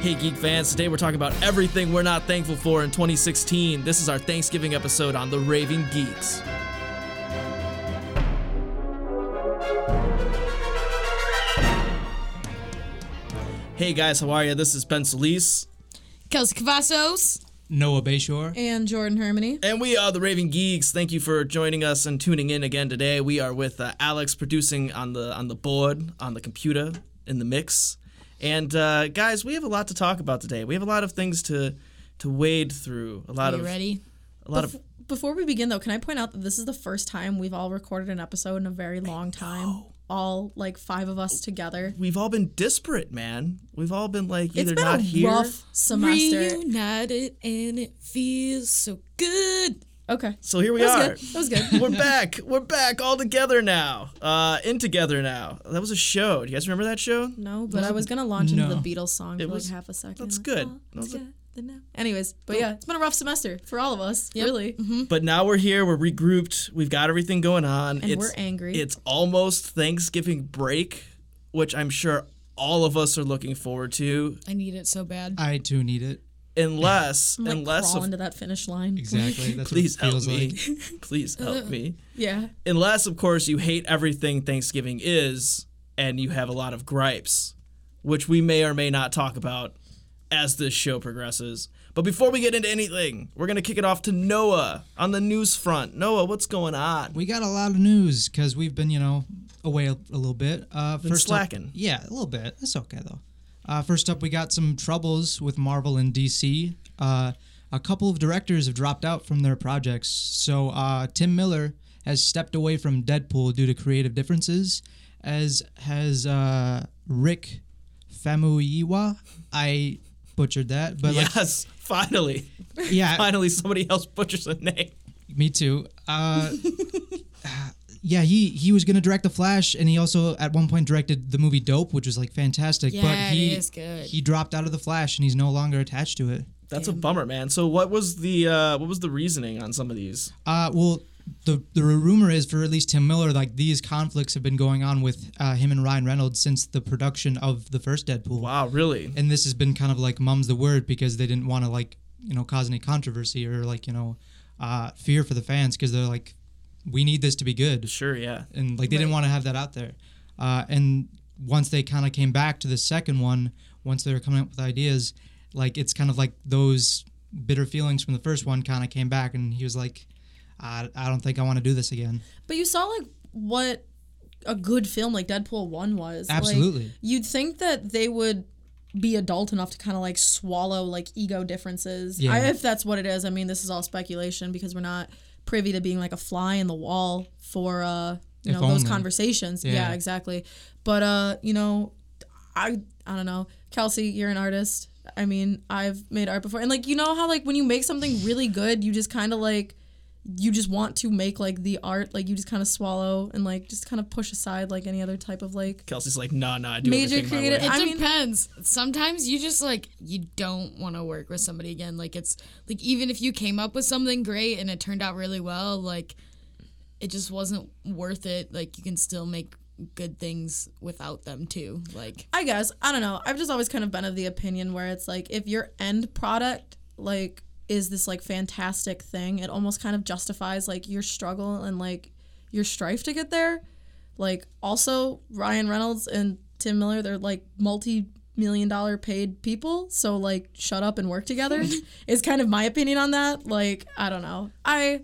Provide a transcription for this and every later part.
Hey, Geek fans, today we're talking about everything we're not thankful for in 2016. This is our Thanksgiving episode on the Raving Geeks. Hey guys, how are you? This is Ben Solis, Kelsey Cavazos. Noah Bayshore. and Jordan Harmony. and we are the Raving Geeks. Thank you for joining us and tuning in again today. We are with uh, Alex producing on the on the board, on the computer, in the mix. And uh, guys, we have a lot to talk about today. We have a lot of things to to wade through. A lot Are you of ready? a lot of Before we begin, though, can I point out that this is the first time we've all recorded an episode in a very long time? All like five of us together. we've all been disparate, man. We've all been like either It's been not a here. rough semester. Reunited and it feels so good. Okay. So here we That was are. good. That was good. We're back. We're back all together now. Uh, in together now. That was a show. Do you guys remember that show? No, but I was gonna launch into the Beatles song for was- like half a second. that's good. All That was a- together now. Anyways, but yeah, it's been a rough semester for all of us. Really. But now we're here. We're regrouped. We've got everything going on. And we're angry. It's almost Thanksgiving break, which I'm sure all of us are looking forward to. I need it so bad. I too need it. Unless, I'm like unless, crawl of, into that finish line. Exactly. That's please help me. like. please help me. Yeah. Unless, of course, you hate everything Thanksgiving is and you have a lot of gripes, which we may or may not talk about as this show progresses. But before we get into anything, we're going to kick it off to Noah on the news front. Noah, what's going on? We got a lot of news because we've been, you know, away a, a little bit. Uh, Been first slacking. Up, yeah, a little bit. That's okay though. Uh, first up, we got some troubles with Marvel and DC. Uh, a couple of directors have dropped out from their projects. So uh, Tim Miller has stepped away from Deadpool due to creative differences, as has uh, Rick Famuyiwa. I butchered that, but like, yes, finally. yeah, Finally, somebody else butchers a name. Me too. Yeah, he he was gonna direct The Flash, and he also at one point directed the movie Dope, which was like fantastic. Yeah, but it he is good. he dropped out of The Flash, and he's no longer attached to it. That's a bummer, man. So, what was the uh, what was the reasoning on some of these? Uh, well, the the rumor is for at least Tim Miller, like these conflicts have been going on with uh, him and Ryan Reynolds since the production of the first Deadpool. Wow, really? And this has been kind of like mum's the word because they didn't want to like you know cause any controversy or like you know uh, fear for the fans because they're like we need this to be good. Sure, yeah. and like they didn't want to have that out there. Uh, and once they kind of came back to the second one, once they were coming up with ideas, like it's kind of like those bitter feelings from the first one kind of came back, and he was like, I, I don't think I want to do this again. But you saw like what a good film like Deadpool 1 was. Like, Absolutely. you'd think that they would be adult enough to kind of like swallow like ego differences. Yeah. I, if that's what it is. I mean, this is all speculation because we're not privy to being like a fly in the wall for uh you If know those conversations. Yeah. Yeah. exactly. But uh, you know, I I don't know. Kelsey, you're an artist. I mean, I've made art before. And like you know how like when you make something really good, you just kind of like you just want to make like the art like you just kind of swallow and like just kind of push aside like any other type of like Kelsey's like, nah, nah, I do Major everything my creative- it I mean- depends. Sometimes you just like you don't want to work with somebody again. Like it's like even if you came up with something great and it turned out really well, like it just wasn't worth it. Like you can still make good things without them too. Like I guess I don't know. I've just always kind of been of the opinion where it's like if your end product like is this like fantastic thing, it almost kind of justifies like your struggle and like your strife to get there. Like also Ryan Reynolds and Tim Miller, they're like multi million dollar paid people, so like shut up and work together is kind of my opinion on that. Like I don't know. I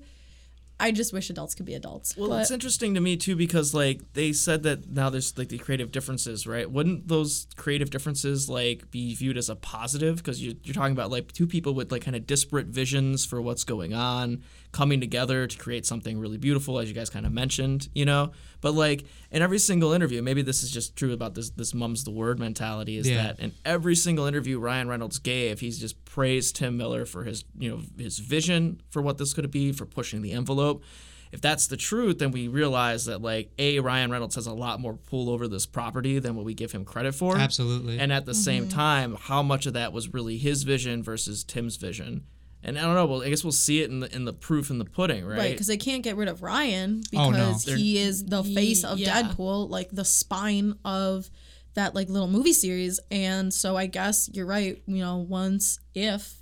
I just wish adults could be adults. Well, but it's interesting to me too because like they said that now there's like the creative differences, right? Wouldn't those creative differences like be viewed as a positive because you, you're talking about like two people with like kind of disparate visions for what's going on coming together to create something really beautiful, as you guys kind of mentioned, you know. But like in every single interview, maybe this is just true about this this mum's the word mentality is Yeah. that in every single interview Ryan Reynolds gave, he's just praised Tim Miller for his you know his vision for what this could be, for pushing the envelope if that's the truth, then we realize that like a Ryan Reynolds has a lot more pull over this property than what we give him credit for. Absolutely. And at the same mm-hmm. time, how much of that was really his vision versus Tim's vision? And I don't know. Well, I guess we'll see it in the in the proof in the pudding, right? Right, because they can't get rid of Ryan Oh, no. because he is the face of yeah. Deadpool, like the spine of that like little movie series. And so I guess you're right. You know, once if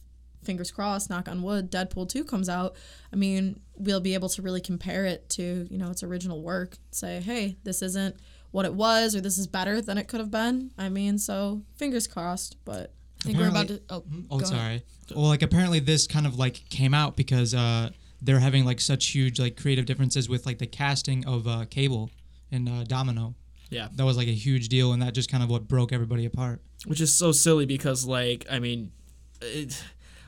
fingers crossed, knock on wood, Deadpool 2 comes out, I mean, we'll be able to really compare it to, you know, its original work. Say, hey, this isn't what it was, or this is better than it could have been. I mean, so fingers crossed, but I think we're about to. Oh, Oh, go ahead. sorry. Well, like apparently this kind of like came out because uh, they're having like such huge like creative differences with like the casting of uh, Cable and uh, Domino. Yeah. That was like a huge deal, and that just kind of what broke everybody apart. which is so silly because like I mean, it,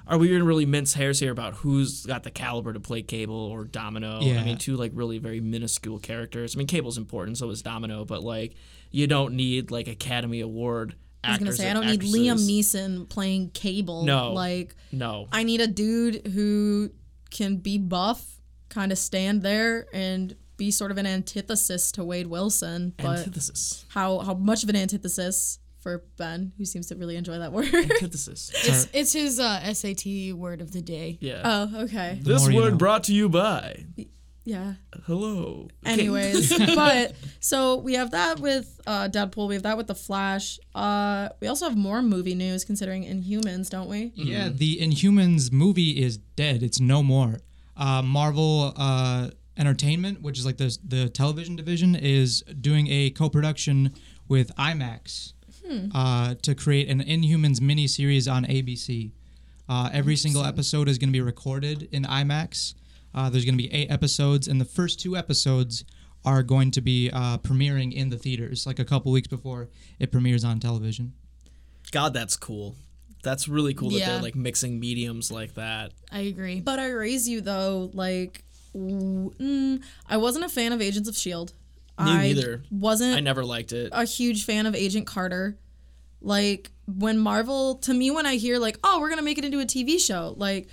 are we gonna really mince hairs here about who's got the caliber to play Cable or Domino? Yeah. I mean, two like really very minuscule characters. I mean, Cable's important, so is Domino, but like you don't need like Academy Award. I was gonna say I don't need Liam. Neeson playing Cable. No. like No, I need a dude who can be buff, kind of stand there and be sort of an antithesis to Wade Wilson. But antithesis. how how much of an antithesis for Ben, who seems to really enjoy that word? Antithesis. It's, it's his uh, SAT word of the day. Yeah. oh, okay. this word know. brought to you by Yeah. Hello. Anyways, but so we have that with uh, Deadpool. We have that with the Flash. Uh, we also have more movie news considering Inhumans, don't we? Yeah, the Inhumans movie is dead. It's no more. Uh, Marvel uh, Entertainment, which is like the the television division, is doing a co-production with IMAX uh, to create an Inhumans miniseries on ABC. Uh, every single episode is going to be recorded in IMAX. Uh, there's going to be eight episodes, and the first two episodes are going to be uh, premiering in the theaters, like a couple weeks before it premieres on television. God, that's cool. That's really cool that they're like mixing mediums like that. I agree. But I raise you though, like, mm, I wasn't a fan of Agents of Shield. Me I neither. Wasn't I never liked it. a huge fan of Agent Carter. Like when Marvel, to me, when I hear like, oh, we're gonna make it into a TV show, like,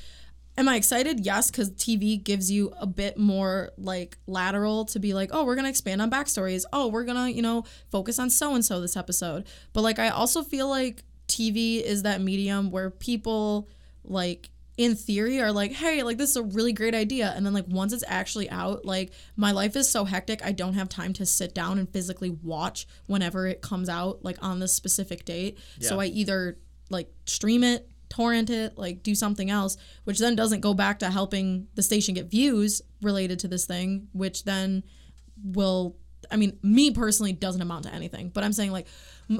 am I excited? Yes, because TV gives you a bit more like lateral to be like, oh, we're gonna expand on backstories. Oh, we're gonna, you know, focus on so and so this episode. But like, I also feel like TV is that medium where people like in theory are like hey like this is a really great idea and then like once it's actually out like my life is so hectic i don't have time to sit down and physically watch whenever it comes out like on this specific date so i either like stream it torrent it like do something else which then doesn't go back to helping the station get views related to this thing which then will i mean me personally doesn't amount to anything but i'm saying like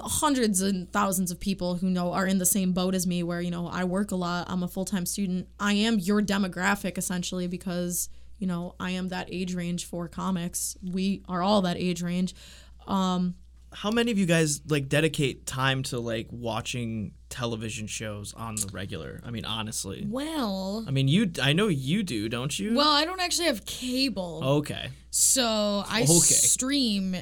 hundreds and thousands of people who know are in the same boat as me where you know i work a lot i'm a full-time student i am your demographic essentially because you know i am that age range for comics. We are all that age range. Um How many of you guys like dedicate time to like watching television shows on the regular? I mean, honestly. Well, I mean, you. I know you do, don't you? well, I don't actually have cable, Okay. so I Okay. stream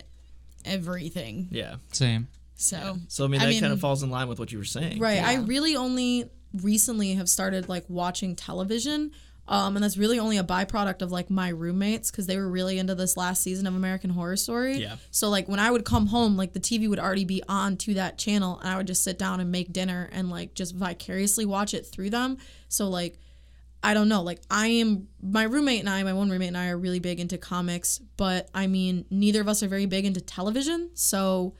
everything. Yeah. Same. So, So I mean, I that kind of falls in line with what you were saying. Right. I really only recently have started like watching television. Um, and that's really only a byproduct of like my roommates because they were really into this last season of American Horror Story. Yeah. So like when I would come home, like the TV would already be on to that channel, and I would just sit down and make dinner and like just vicariously watch it through them. So like I don't know. Like I am my roommate and I, my one roommate and I are really big into comics, but I mean neither of us are very big into television. So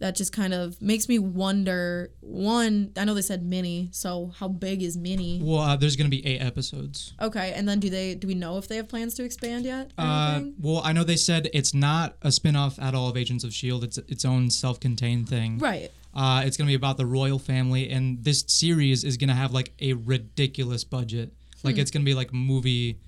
that just kind of makes me wonder. One, I know they said mini, so how big is mini? Well, uh, there's going to be eight episodes. Okay, and then do they do we know if they have plans to expand yet? Uh, well, I know they said it's not a spin-off at all of Agents of Shield. It's its own self-contained thing. right. Uh, it's gonna be about the royal family, and this series is gonna have like a ridiculous budget. Like Hmm. it's gonna be like movie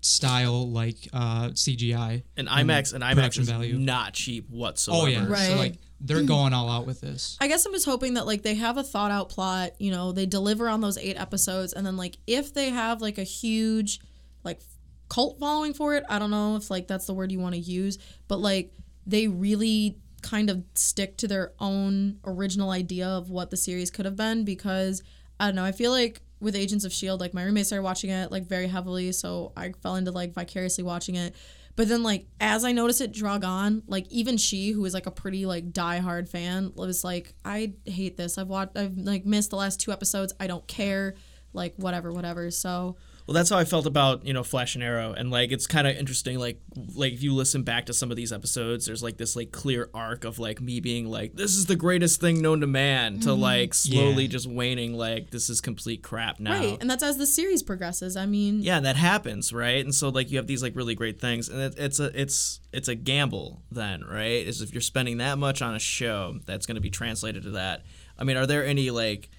style, like uh, CGI. And IMAX and IMAX production is value. not cheap whatsoever. Oh yeah, Right. So like they're mm. going all out with this. I guess I'm just hoping that like they have a thought out plot, you know, they deliver on those eight episodes and then like if they have like a huge like cult following for it, I don't know if like that's the word you want to use, but like they really kind of stick to their own original idea of what the series could have been because I don't know, I feel like with Agents of Shield, like my roommate started watching it like very heavily, so I fell into like vicariously watching it. But then like as I noticed it drug on, like even she, who is like a pretty like diehard fan, was like, I hate this. I've watched I've like missed the last two episodes. I don't care. Like whatever, whatever. So Well, that's how I felt about you know Flash and Arrow, and like it's kind of interesting. Like like if you listen back to some of these episodes, there's like this like clear arc of like me being like this is the greatest thing known to man to mm-hmm. like slowly Yeah. just waning like this is complete crap now. Right, and that's as the series progresses. I mean, yeah, that happens, right? And so like you have these like really great things, and it, it's a it's it's a gamble then, right? Is if you're spending that much on a show that's going to be translated to that. I mean, are there any like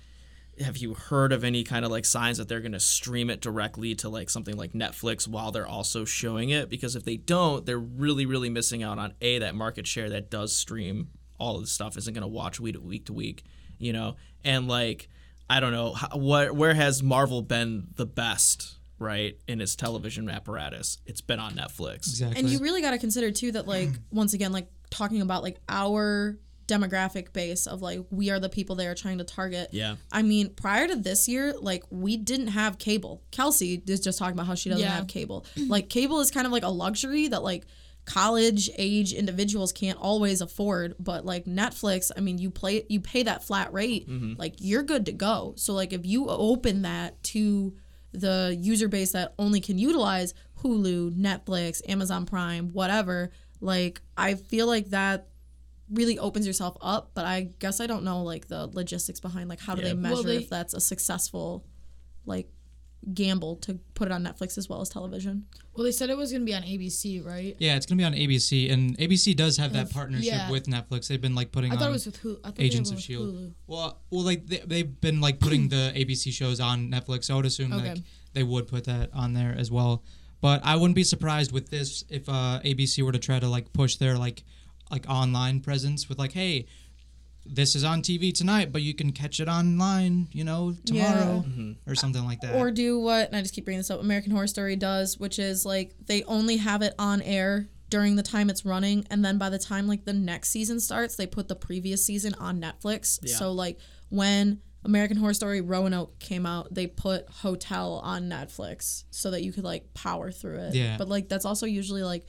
have you heard of any kind of like signs that they're going to stream it directly to like something like Netflix while they're also showing it? Because if they don't, they're really really missing out on a that market share that does stream all of this stuff isn't going to watch week to week to week, you know, and like I don't know what where has Marvel been the best right in its television apparatus? It's been on Netflix. Exactly. and you really got to consider too that like once again like talking about like our demographic base of like we are the people they are trying to target. Yeah. i mean prior to this year like we didn't have cable. Kelsey is just talking about how she doesn't Yeah. have cable. Like cable is kind of like a luxury that like college age individuals can't always afford but like netflix i mean you play you pay that flat rate mm-hmm. like you're good to go. So like if you open that to the user base that only can utilize hulu netflix amazon prime whatever like i feel like that really opens yourself up but i guess i don't know like the logistics behind like how do Yeah. they Well, measure they- if that's a successful like gamble to put it on netflix as well as television Well, they said it was gonna be on ABC, right? yeah, it's gonna be on ABC, and ABC does have that partnership yeah. with Netflix. They've been like putting I on thought it was with Hulu. I thought Agents of were Shield. Hulu. Well, well, like they, they've been like putting the ABC shows on Netflix. So I would assume Okay. like they would put that on there as well. But I wouldn't be surprised with this if uh, ABC were to try to like push their like like online presence with like, hey, this is on TV tonight, but you can catch it online, you know, tomorrow mm-hmm. or something like that. or do what and i just keep bringing this up american horror story does which is like they only have it on air during the time it's running and then by the time like the next season starts they put the previous season on netflix Yeah. so like when american horror story roanoke came out they put hotel on netflix so that you could like power through it Yeah. but like that's also usually like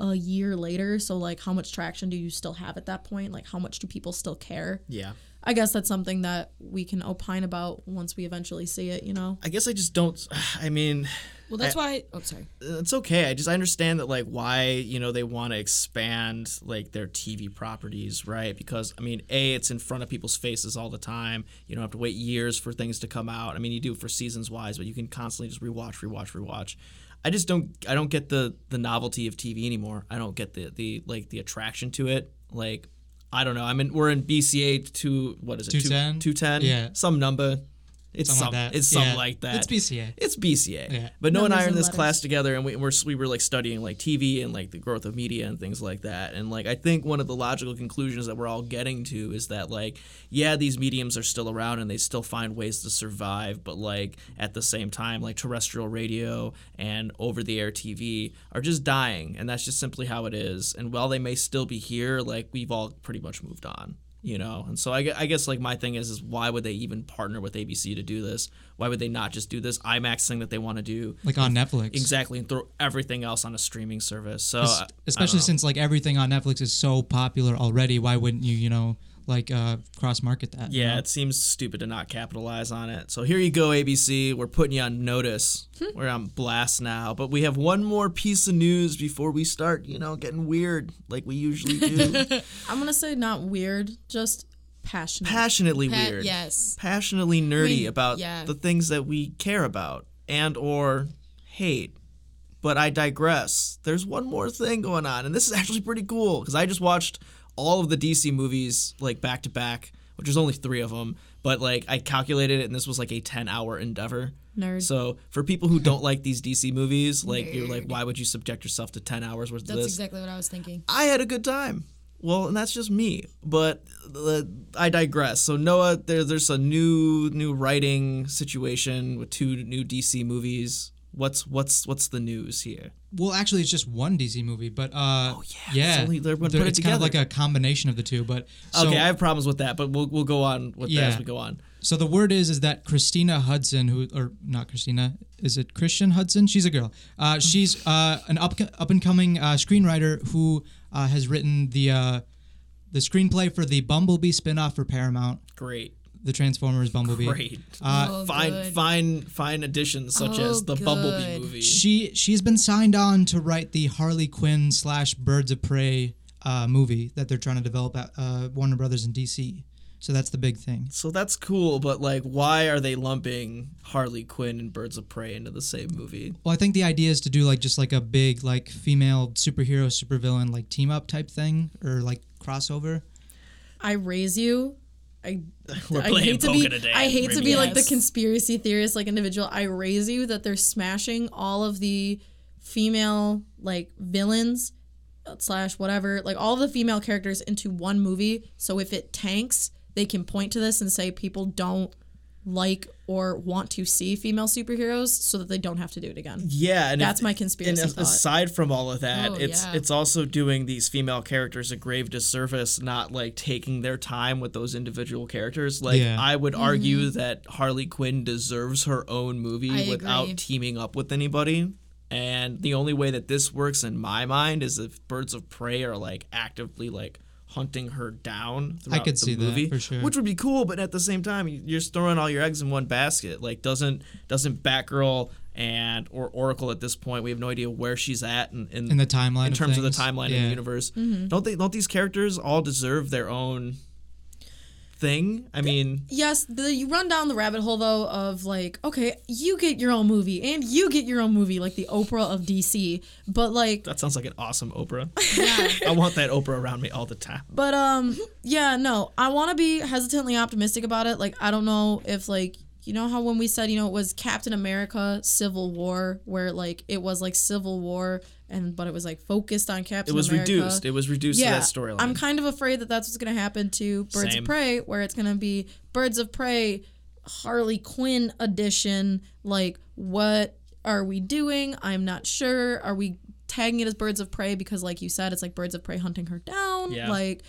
a year later so like how much traction do you still have at that point like how much do people still care Yeah. i guess that's something that we can opine about once we eventually see it you know I guess I just don't. I mean, Well, that's why. Oh, sorry. it's okay. I just I understand that like why you know they want to expand like their TV properties, right? Because I mean, a it's in front of people's faces all the time. You don't have to wait years for things to come out. I mean, you do for seasons wise, but you can constantly just rewatch, rewatch, rewatch. I just don't I don't get the the novelty of TV anymore. I don't get the the like the attraction to it. Like I don't know. I mean, we're in BCA two. What is it? 210? Two ten. Yeah. Some number. It's Something some, like that. It's something Yeah. like that. It's BCA. It's BCA. Yeah. But Noah and I Numbers are in and this letters. class together, and we we're, we were like studying like TV and like the growth of media and things like that. And like I think one of the logical conclusions that we're all getting to is that like yeah, these mediums are still around and they still find ways to survive, but like at the same time, like terrestrial radio and over-the-air TV are just dying, and that's just simply how it is. And while they may still be here, like we've all pretty much moved on you know? And so I, I guess like my thing is is why would they even partner with abc to do this? Why would they not just do this? Imax thing that they want to do. Like on Netflix. exactly and throw everything else on a streaming service. So Es- I- I don't especially since like everything on Netflix is so popular already. Why wouldn't you, you know, like uh, cross market that? you yeah know? it seems stupid to not capitalize on it so here you go abc we're putting you on notice we're on blast now but we have one more piece of news before we start you know getting weird like we usually do I'm gonna say not weird, just passionate. passionately Pa- weird yes. passionately nerdy We- about yeah. the things that we care about and or hate but i digress there's one more thing going on and this is actually pretty cool because i just watched all of the dc movies like back to back which is only three of them but like i calculated it and this was like a 10 hour endeavor Nerd. so for people who don't like these dc movies like you're like why would you subject yourself to 10 hours worth of this? That's exactly what I was thinking. I had a good time. Well, and that's just me. But uh, I digress. So Noah, there, there's a new new writing situation with two new DC movies. What's what's what's the news here? Well, actually, it's just one DC movie, but uh, Oh, yeah, yeah, it's only- they're They're- put it it's kind of like a combination of the two. But so, okay, I have problems with that, but we'll we'll go on with that Yeah. as we go on. so the word is is that Christina Hodson, who or not Christina, is it Christian Hodson? She's a girl. Uh, she's uh, an up up and coming uh, screenwriter who uh, has written the uh, the screenplay for the Bumblebee spinoff for Paramount. Great. The Transformers Bumblebee. Great. Uh, Oh, fine, good. fine, fine additions such Oh, as the Bumblebee movie. She she's been signed on to write the Harley Quinn slash Birds of Prey uh, movie that they're trying to develop at uh, Warner Brothers in DC. So that's the big thing. So that's cool, but like, why are they lumping Harley Quinn and Birds of Prey into the same movie? Well, I think the idea is to do like just like a big like female superhero supervillain like team up type thing or like crossover. I raise you. I We're I hate to be today. I hate to Remy. be like the conspiracy theorist like individual. I raise you that they're smashing all of the female like villains uh, slash whatever like all the female characters into one movie. So if it tanks, they can point to this and say people don't like or want to see female superheroes so that they don't have to do it again. Yeah, and That's if- my conspiracy And thought. aside from all of that, Oh, it's yeah. it's also doing these female characters a grave disservice, not like taking their time with those individual characters. Like Yeah. I would argue that Harley Quinn deserves her own movie Mm-hmm. I without agree. teaming up with anybody. And the only way that this works in my mind is if Birds of Prey are like actively like hunting her down throughout could the see that, movie, for sure. which would be cool. But at the same time, you- you're just throwing all your eggs in one basket. Like doesn't doesn't Batgirl and or Oracle at this point, we have no idea where she's at in, in, In the timeline in terms of, the timeline of Yeah. the universe. Mm-hmm. Don't they? Don't these characters all deserve their own thing? I mean, Yes, the, you run down the rabbit hole though of like, okay, you get your own movie and you get your own movie, like the Oprah of DC. But like, that sounds like an awesome Oprah. Yeah. I want that Oprah around me all the time. but um, yeah, no, I want to be hesitantly optimistic about it. Like, I don't know if like. You know how when we said, you know, it was Captain America Civil War, where like it was like Civil War, and but it was like focused on Captain It was America. reduced. It was reduced yeah, to that storyline. I'm kind of afraid that that's what's going to happen to Birds Same. of Prey, where it's going to be Birds of Prey, Harley Quinn edition. Like, what are we doing? I'm not sure. Are we tagging it as Birds of Prey because, like you said, it's like Birds of Prey hunting her down? Yeah. Like,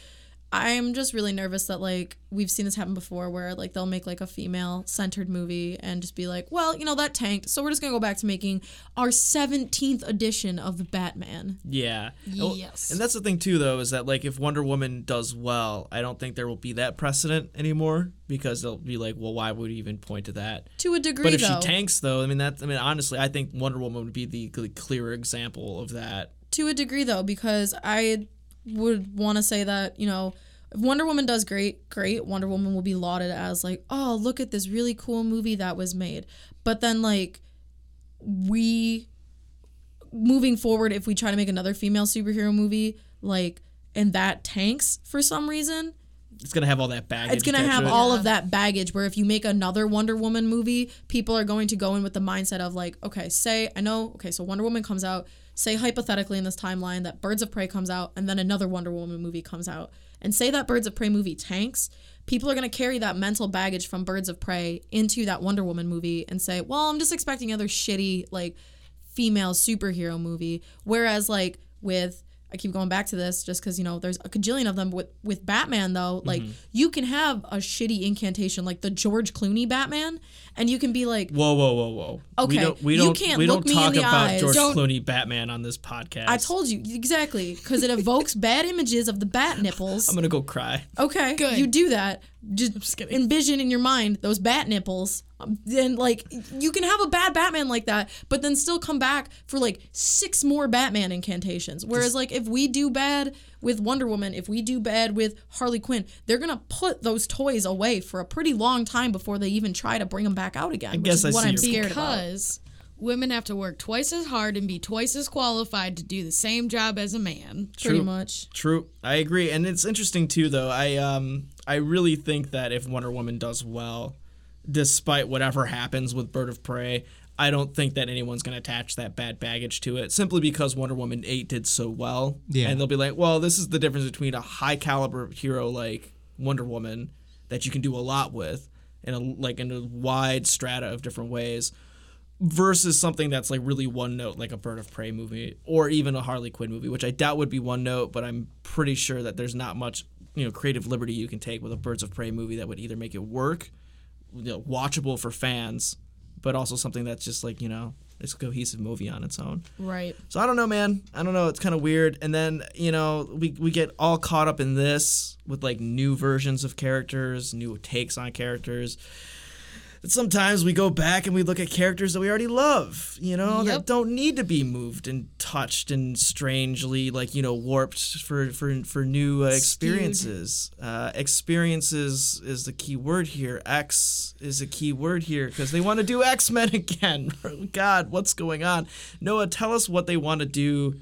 I'm just really nervous that like we've seen this happen before, where like they'll make like a female centered movie and just be like, well, you know that tanked, so we're just gonna go back to making our 17th edition of Batman. Yeah. Yes. And that's the thing too, though, is that like if Wonder Woman does well, I don't think there will be that precedent anymore because they'll be like, well, why would we even point to that? To a degree, But if though. she tanks, though, I mean that. I mean, honestly, I think Wonder Woman would be the cl- clear example of that. to a degree though because i would want to say that you know if wonder woman does great great wonder woman will be lauded as like oh look at this really cool movie that was made but then like we moving forward if we try to make another female superhero movie like and that tanks for some reason It's gonna have all that baggage. it's going to have it. all of that baggage where if you make another Wonder Woman movie, people are going to go in with the mindset of like, okay, say I know, okay, so Wonder Woman comes out, say hypothetically in this timeline that Birds of Prey comes out and then another Wonder Woman movie comes out. And say that Birds of Prey movie tanks, people are going to carry that mental baggage from Birds of Prey into that Wonder Woman movie and say, "Well, I'm just expecting another shitty like female superhero movie." Whereas like with I keep going back to this just because you know there's a cajillion of them. With with Batman though, like Mm-hmm. you can have a shitty incantation like the George Clooney Batman, and you can be like, Whoa, whoa, whoa, whoa. Okay, we don't, we you don't, can't we look don't me in talk the about eyes. George Don't- Clooney Batman on this podcast. I told you exactly because it evokes bad images of the bat nipples. I'm gonna go cry. Okay, Good. you do that. Just, just envision in your mind those bat nipples. Um, Then, like, you can have a bad Batman like that, but then still come back for like six more Batman incantations. Whereas, like, if we do bad with Wonder Woman, if we do bad with Harley Quinn, they're gonna put those toys away for a pretty long time before they even try to bring them back out again. which guess is I what see I'm your point. scared about. Because women have to work twice as hard and be twice as qualified to do the same job as a man. Pretty True. much. True, I agree, and it's interesting too. Though I um I really think that if Wonder Woman does well, despite whatever happens with Bird of Prey, I don't think that anyone's gonna attach that bad baggage to it simply because Wonder Woman eight did so well. Yeah. and they'll be like, well, this is the difference between a high caliber hero like Wonder Woman that you can do a lot with, in a like in a wide strata of different ways versus something that's like really one note like a bird of prey movie or even a harley quinn movie which i doubt would be one note but i'm pretty sure that there's not much you know creative liberty you can take with a birds of prey movie that would either make it work you know, watchable for fans but also something that's just like you know it's a cohesive movie on its own. Right. So I don't know, man. I don't know. It's kind of weird. And then you know we we get all caught up in this with like new versions of characters, new takes on characters. And sometimes we go back and we look at characters that we already love, you know, that don't need to be moved and touched and strangely like you know warped for for for new uh, experiences. Uh, experiences is the key word here. X is a key word here because they want to do X Men again. God, what's going on? Noah, tell us what they want to do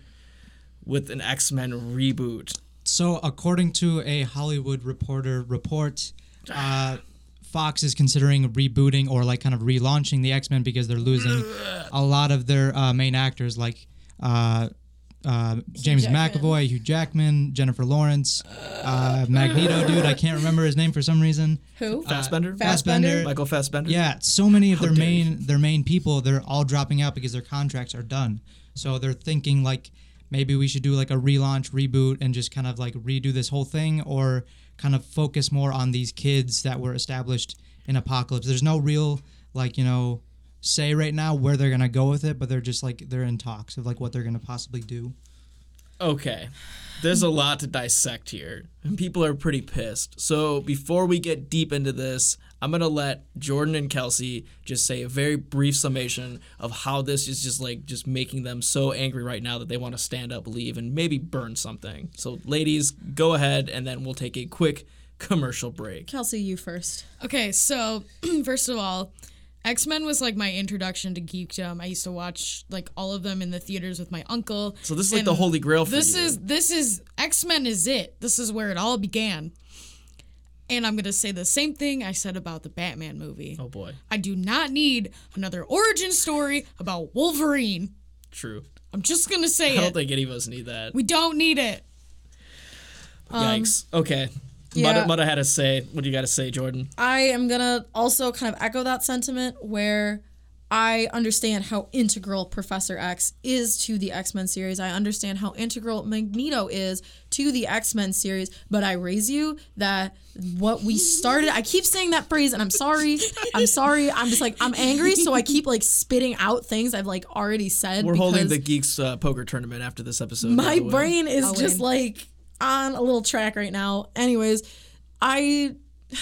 with an X Men reboot. So, according to a Hollywood Reporter report, uh, Fox is considering rebooting or like kind of relaunching the X Men because they're losing a lot of their uh, main actors, like uh, uh, James Jackman. McAvoy, Hugh Jackman, Jennifer Lawrence, uh, Magneto, dude. I can't remember his name for some reason. Who? Fassbender, Fassbender. Michael Fassbender. Yeah, so many of their dare main their main people they're all dropping out because their contracts are done. So they're thinking like maybe we should do like a relaunch, reboot, and just kind of like redo this whole thing, or kind of focus more on these kids that were established in Apocalypse. There's no real like you know say right now where they're gonna go with it, but they're just like they're in talks of like what they're gonna possibly do. Okay. There's a lot to dissect here, and people are pretty pissed. So before we get deep into this, I'm gonna let Jordan and Kelsey just say a very brief summation of how this is just like just making them so angry right now that they want to stand up, leave, and maybe burn something. So ladies, go ahead, and then we'll take a quick commercial break. Kelsey, you first. Okay, so first of all, X Men was like my introduction to geekdom. I used to watch like all of them in the theaters with my uncle. So this is like the holy grail for This you. is this is X Men is it. This is where it all began. And I'm gonna say the same thing I said about the Batman movie. oh boy, I do not need another origin story about Wolverine. true. I'm just gonna say I don't it. think any of us need that. we don't need it. Um, Yikes. Okay. yeah. Mudda, Mudda had to say. What do you got to say, Jordan? I am gonna also kind of echo that sentiment where I understand how integral Professor X is to the X Men series. I understand how integral Magneto is to the X Men series, but I raise you that what we started, I keep saying that phrase and I'm sorry. I'm sorry. I'm just like, I'm angry. So I keep like spitting out things I've like already said. We're holding the Geeks uh, Poker Tournament after this episode. my brain is I'll just win. like on a little track right now. Anyways, I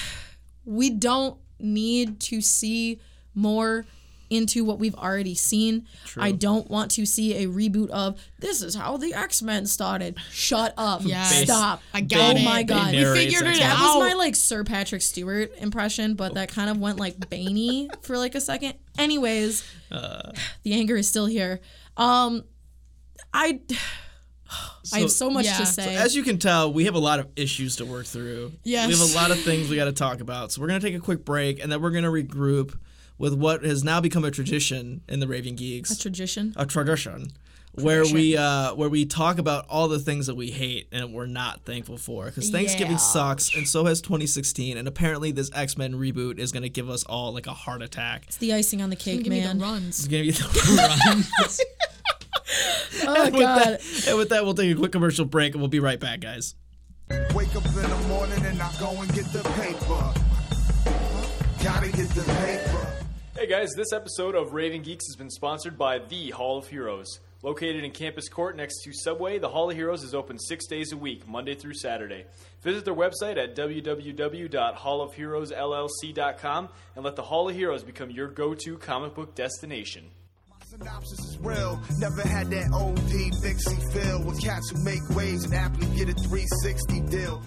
we don't need to see more into what we've already seen. I don't want to see a reboot of this is how the X-Men started. Shut up. Yes. Stop. I got oh it. my god. We figured it X-Men. That was my like Sir Patrick Stewart impression, but that kind of went like Baney for like a second. Anyways, Uh. the anger is still here. Um, I I have so much Yeah. to So say. As you can tell, we have a lot of issues to work through. Yes. We have a lot of things we got to talk about. So we're going to take a quick break and then we're going to regroup with what has now become a tradition in the Raving Geeks. A tradition. a tradition. Where we uh, where we talk about all the things that we hate and we're not thankful for because Thanksgiving Yeah. sucks and so has 2016 and apparently this X Men reboot is gonna give us all like a heart attack. It's the icing on the cake, Give me the man. runs. It's gonna be the run. Oh with god. that, and with that, we'll take a quick commercial break and we'll be right back, guys. Wake up in the morning and I go and get the paper. Gotta get the paper. Hey guys, this episode of Raving Geeks has been sponsored by The Hall of Heroes. Located in Campus Court next to Subway, the Hall of Heroes is open six days a week, Monday through Saturday. Visit their website at www.hallofheroesllc.com and let the Hall of Heroes become your go to comic book destination. Synopsis is real. Never had that OD Dixie feel with cats who make waves and aptly get a 360 deal.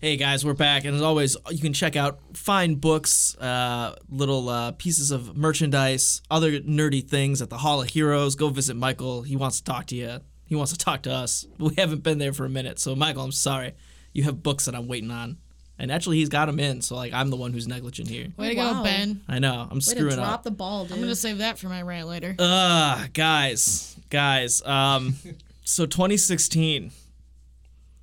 Hey guys, we're back, and as always, you can check out fine books, uh, little uh, pieces of merchandise, other nerdy things at the Hall of Heroes. Go visit Michael. He wants to talk to you. He wants to talk to us. We haven't been there for a minute, so Michael, I'm sorry. You have books that I'm waiting on, and actually, he's got them in. So like, I'm the one who's negligent here. Way to Wow. go, Ben. I know. I'm Way to screwing drop up. the ball, dude. I'm gonna save that for my rant later. Ugh, guys, guys. Um, so 2016,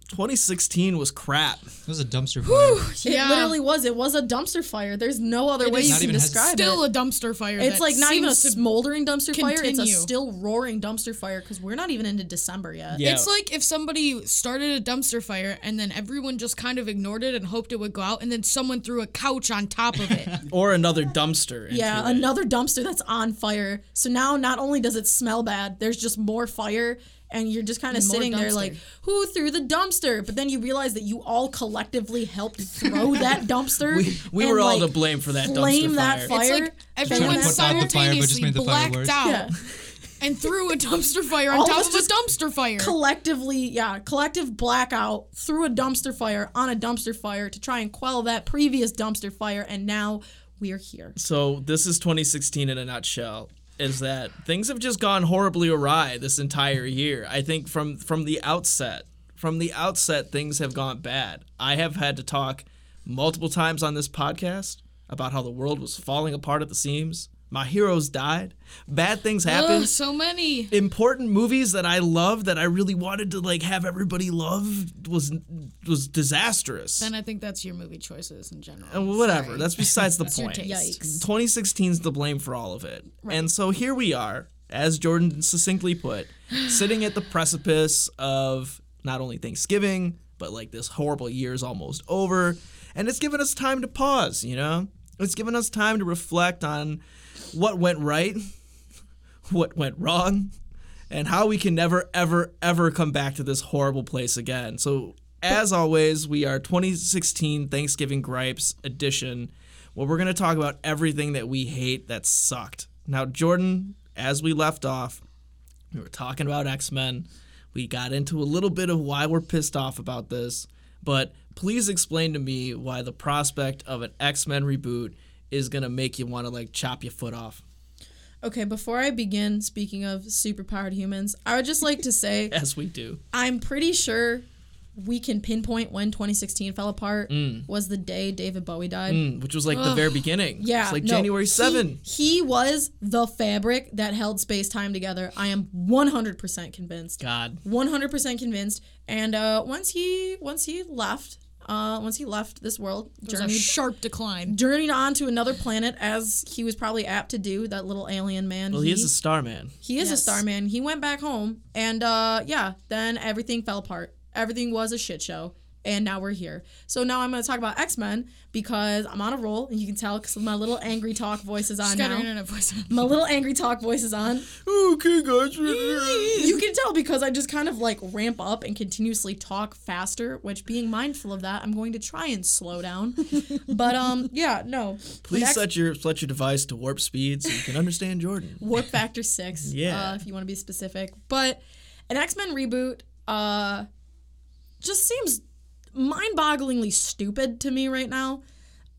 2016 was crap. It was a dumpster fire. It Yeah. literally was. It was a dumpster fire. There's no other way is you can even has- describe Still it. a dumpster fire. It's like not even a smoldering dumpster fire. It's a still roaring dumpster fire because we're not even into December yet. Yeah. It's like if somebody started a dumpster fire and then everyone just kind of ignored it and hoped it would go out, and then someone threw a couch on top of it. or another dumpster. into Yeah, it. another dumpster that's on fire. So now not only does it smell bad, there's just more fire and you're just kind of More sitting there like, who threw the dumpster? But then you realize that you all collectively helped throw that dumpster. We, we and, were all like, to blame for that flame dumpster that fire. fire. It's like everyone put out the fire, but just simultaneously made the fire blacked out Yeah. and threw a dumpster fire on All top of a dumpster fire. collectively, yeah, collective blackout threw a dumpster fire on a dumpster fire to try and quell that previous dumpster fire, and now we're here. So this is 2016 in a nutshell. Is that things have just gone horribly awry this entire year? I think from from the outset, from the outset, things have gone bad. I have had to talk multiple times on this podcast about how the world was falling apart at the seams. My heroes died. Bad things happened. Ugh, so many. important movies that I loved that I really wanted to like have everybody love was was disastrous. Then I think that's your movie choices in general. And whatever. Sorry. That's besides the That's point. Yikes. 2016's the blame for all of it. And so here we are, as Jordan succinctly put, sitting at the precipice of not only Thanksgiving, but like this horrible year is almost over. And it's given us time to pause, you know? It's given us time to reflect on what went right, what went wrong, and how we can never, ever, ever come back to this horrible place again. So, as always, we are 2016 Thanksgiving Gripes edition, where we're going to talk about everything that we hate that sucked. Now, Jordan, as we left off, we were talking about X Men. We got into a little bit of why we're pissed off about this, but please explain to me why the prospect of an X Men reboot is to make you want to like chop your foot off. Okay, before I begin speaking of superpowered humans, I would just like to say As we do. I'm pretty sure we can pinpoint when 2016 fell apart was the day David Bowie died. Mm, which was like the very beginning. Yeah, It's like no, January he- 7. He, was the fabric that held space time together. I am 100% convinced. God. 100% convinced. And uh, once he once he left, uh, once he left this world, It was a journeyed sharp decline. journeyed on to another planet as he was probably apt to do. That little alien man. Well, he is a star man. He is a Yes. star man. He went back home, and uh, yeah, then everything fell apart. Everything was a shit show, and now we're here. So now I'm going to talk about X Men because I'm on a roll, and you can tell because my little angry talk voice is on Got now. internet voice. My little angry talk voice is on. Okay, guys. You can tell because I just kind of like ramp up and continuously talk faster. Which, being mindful of that, I'm going to try and slow down. but um, yeah, no. Please Next- set your set your device to warp speed so you can understand Jordan. Warp Factor 6, Yeah. uh, if you want to be specific. But an X Men reboot uh, just seems mind bogglingly stupid to me right now.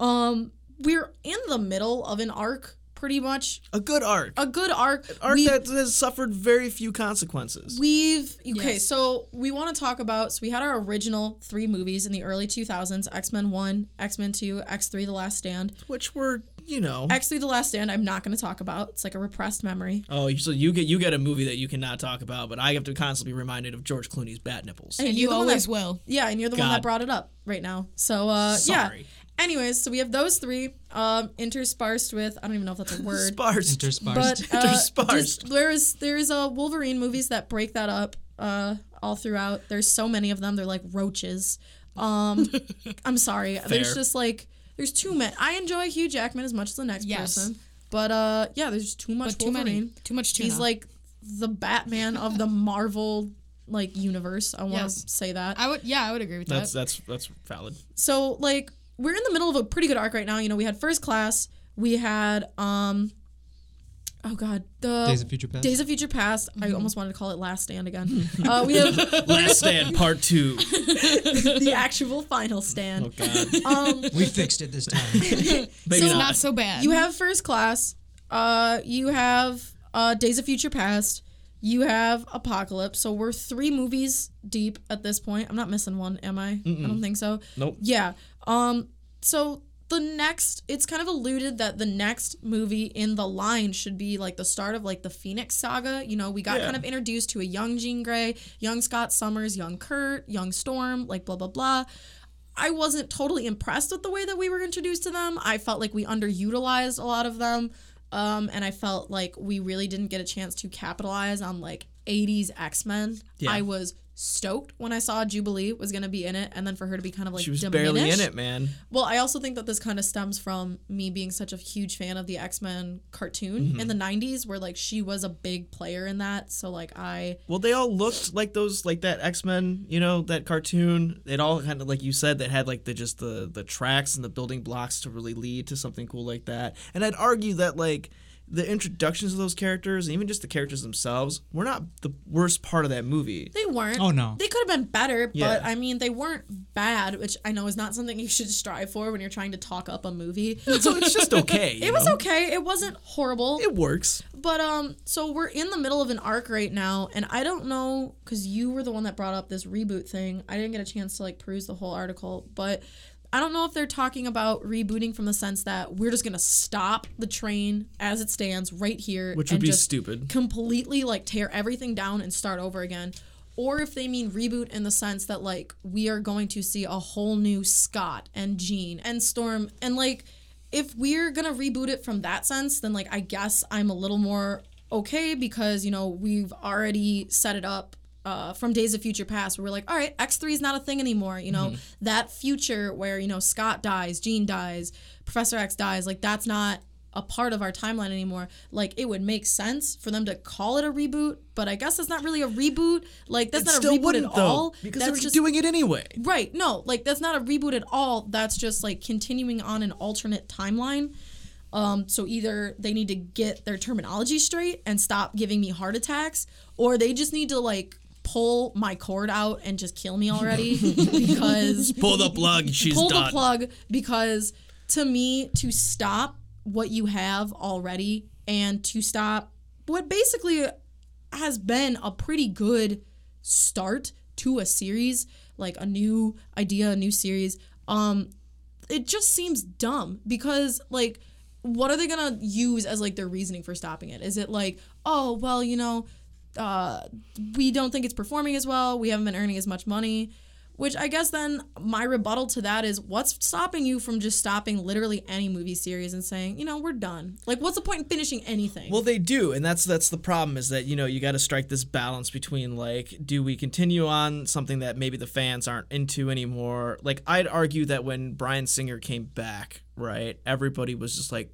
Um, we're in the middle of an arc, pretty much. A good arc. A good arc. arc We- that has suffered very few consequences. We've okay, Yes. so we want to talk about. So we had our original three movies in the early 2000s: X Men One, X Men Two, X Three: The Last Stand. which were, you know. X Three: The Last Stand. I'm not going to talk about. It's like a repressed memory. Oh, so you get you get a movie that you cannot talk about, but I have to constantly be reminded of George Clooney's bat nipples. And And you're you the one always that- will. Yeah, and you're the one that brought it up right now. So uh Sorry. yeah. Anyways, so we have those three um interspersed with I don't even know if that's a word. Sparse. Interspersed. but uh, Interspersed. just- there's there's uh Wolverine movies that break that up uh all throughout. There's so many of them. They're like roaches. Um I'm sorry. There's just like there's too many. I enjoy Hugh Jackman as much as the next Yes. person. But uh yeah, there's too much But too many. Too much tuna. He's like the Batman of the Marvel like universe. I want to Yes. say that. I would. Yeah, I would agree with That's that. that's that's valid. so like we're in the middle of a pretty good arc right now. You know, we had first class, we had um oh god, the Days of Future Past. Days of Future Past. I almost wanted to call it Last Stand again. uh, we have Last Stand Part Two. the actual final stand. Oh God. Um, we fixed it this time. Maybe so not. not so bad. you have first class. Uh, you have uh, Days of Future Past. You have Apocalypse. So we're three movies deep at this point. I'm not missing one, am I? I don't think so. Nope. Yeah. Um. So the next it's kind of alluded that the next movie in the line should be like the start of like the Phoenix saga. You know, we got Yeah. kind of introduced to a young Jean Grey, young Scott Summers, young Kurt, young Storm, like blah blah blah. I wasn't totally impressed with the way that we were introduced to them. I felt like we underutilized a lot of them. Um, and I felt like we really didn't get a chance to capitalize on like 80s X-Men. Yeah. I was stoked when I saw Jubilee was going to be in it and then for her to be kind of like She was diminished. barely in it, man. Well, I also think that this kind of stems from me being such a huge fan of the X Men cartoon mm-hmm. in the 90s, where like she was a big player in that. So, like, I. Well, they all looked like those, like that X Men, you know, that cartoon. It all kind of, like you said, that had like the just the the tracks and the building blocks to really lead to something cool like that. And I'd argue that like the introductions of those characters, and even just the characters themselves, were not the worst part of that movie. They weren't. Oh, no. They could have been better, but I mean, they weren't bad, which I know is not something you should strive for when you're trying to talk up a movie. So it's just okay. you It was okay. It wasn't horrible. It works. But um, so we're in the middle of an arc right now, and I don't know because you were the one that brought up this reboot thing. I didn't get a chance to like peruse the whole article, but I don't know if they're talking about rebooting from the sense that we're just gonna stop the train as it stands right here, Which would and be just stupid. completely like tear everything down and start over again. Or if they mean reboot in the sense that like we are going to see a whole new Scott and Jean and Storm and like if we're gonna reboot it from that sense, then like I guess I'm a little more okay because you know we've already set it up uh, from Days of Future Past where we're like, all right, X3 is not a thing anymore. You know, that future where, you know, Scott dies, Jean dies, Professor X dies, like that's not a part of our timeline anymore. Like it would make sense for them to call it a reboot, but I guess that's not really a reboot. Like that's It not a reboot wouldn't at though, all. because that's they were just doing it anyway. Right. No, like that's not a reboot at all. That's just like continuing on an alternate timeline. Um, so either they need to get their terminology straight and stop giving me heart attacks, or they just need to like pull my cord out and just kill me already because Pull the plug. She's pull done. the plug because to me to stop what you have already and to stop what basically has been a pretty good start to a series like a new idea a new series um it just seems dumb because like what are they gonna use as like their reasoning for stopping it is it like oh well you know uh we don't think it's performing as well. We haven't been earning as much money which i guess then my rebuttal to that is what's stopping you from just stopping literally any movie series and saying you know we're done? Like what's the point in finishing anything? Well, they do, and that's that's the problem is that you know you got to strike this balance between like, do we continue on something that maybe the fans aren't into anymore? Like, I'd argue that when Bryan Singer came back, right, everybody was just like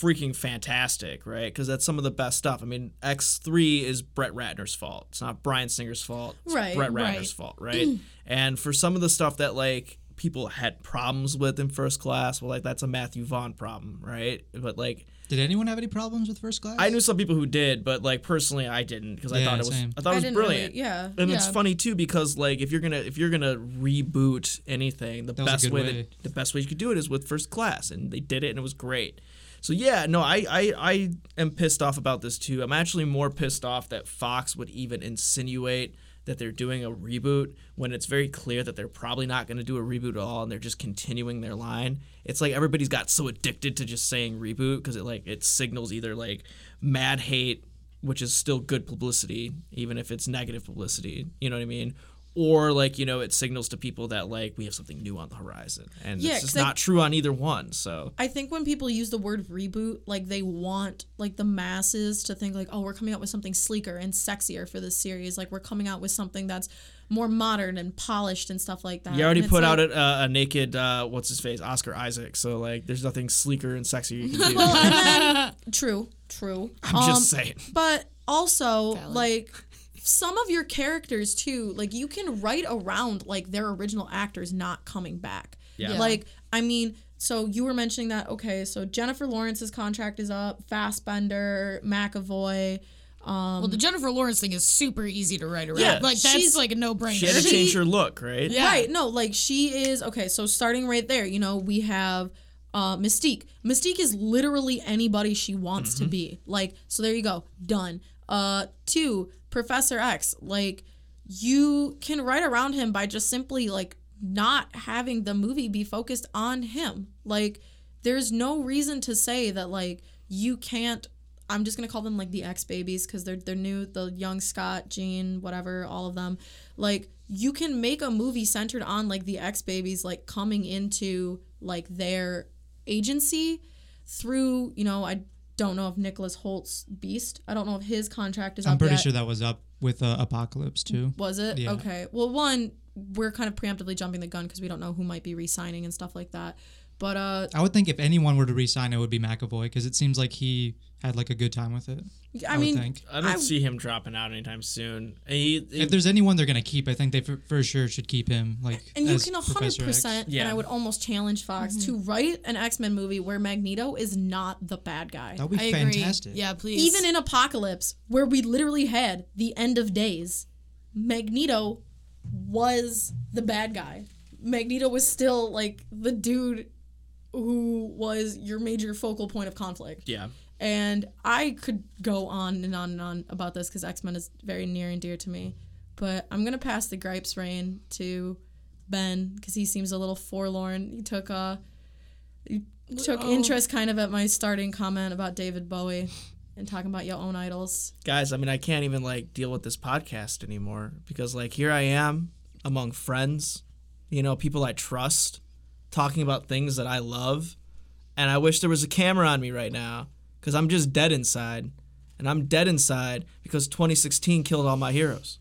freaking fantastic, right? Because that's some of the best stuff. I mean, X three is Brett Ratner's fault. It's not Bryan Singer's fault. It's Right, Brett right. Ratner's fault, right? and for some of the stuff that like people had problems with in first class, well, like that's a Matthew Vaughn problem, right? But like. Did anyone have any problems with First Class? I knew some people who did, but like personally, I didn't because I Yeah, thought it was same. I thought it was didn't brilliant. really- yeah, and it's yeah. funny too because like if you're gonna if you're gonna reboot anything, the That was a best good way, way. That, the best way you could do it is with First Class, and they did it, and it was great. So yeah, no, I I I am pissed off about this too. I'm actually more pissed off that Fox would even insinuate that they're doing a reboot when it's very clear that they're probably not going to do a reboot at all and they're just continuing their line. It's like everybody's got so addicted to just saying reboot because it like it signals either like mad hate, which is still good publicity even if it's negative publicity, you know what I mean? Or like, you know, it signals to people that like we have something new on the horizon. And Yeah, it's just 'cause I- not true on either one. So I think when people use the word reboot, like they want like the masses to think like, oh, we're coming out with something sleeker and sexier for this series. Like we're coming out with something that's more modern and polished and stuff like that. You already put like- out a, uh, a naked, uh, what's his face, Oscar Isaac. So like, there's nothing sleeker and sexier you can do. True, true. I'm just saying. But also, Valid. like some of your characters too, like you can write around like their original actors not coming back. Yeah. Yeah. Like, I mean, so you were mentioning that. Okay, so Jennifer Lawrence's contract is up. Fassbender, McAvoy. well, the Jennifer Lawrence thing is super easy to write around. Yeah, like that's she's- like a no brainer. She had to change her look, right? Yeah. Right. No, like she is okay, so starting right there, you know, we have uh Mystique. Mystique is literally anybody she wants to be. Like, so there you go. Done. Uh two, Professor X. Like you can write around him by just simply like not having the movie be focused on him. Like there's no reason to say that like you can't I'm just gonna call them like the X babies because they're they're new, the young Scott, Jean, whatever, all of them. Like you can make a movie centered on like the X babies like coming into like their agency through, you know, I don't know if Nicholas Hoult's Beast. I don't know if his contract is I'm pretty yet. sure that was up with uh, Apocalypse too. Was it? Yeah. Okay. Well, one, we're kind of preemptively jumping the gun because we don't know who might be re-signing and stuff like that. But uh, I would think if anyone were to resign, it would be McAvoy because it seems like he had like a good time with it. I, I, mean, think. I don't I- see him dropping out anytime soon. He, If there's anyone they're gonna keep, I think they for, for sure should keep him. Like and you can Professor hundred X. percent, and Yeah. I would almost challenge Fox to write an X Men movie where Magneto is not the bad guy. That would I be agree. fantastic. Yeah, please. Even in Apocalypse, where we literally had the end of days, Magneto was the bad guy. Magneto was still like the dude who was your major focal point of conflict. yeah. And I could go on and on and on about this because X Men is very near and dear to me. But I'm gonna pass the gripes reign to Ben because he seems a little forlorn. He took uh, he took interest kind of at my starting comment about David Bowie and talking about your own idols. guys i mean i can't even like deal with this podcast anymore because like here i am among friends you know people i trust talking about things that i love and i wish there was a camera on me right now because i'm just dead inside and i'm dead inside because 2016 killed all my heroes.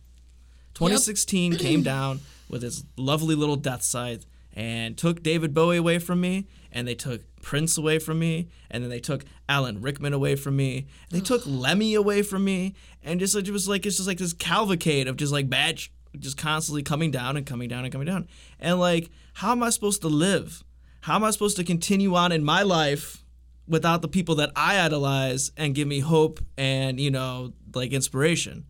2016 came down with his lovely little death scythe and took David Bowie away from me, and they took Prince away from me, and then they took Alan Rickman away from me, they took Lemmy away from me, and just like it was like it's just like this cavalcade of just like bad, sh- just constantly coming down and coming down and coming down, and like how am I supposed to live? How am I supposed to continue on in my life without the people that I idolize and give me hope and you know like inspiration?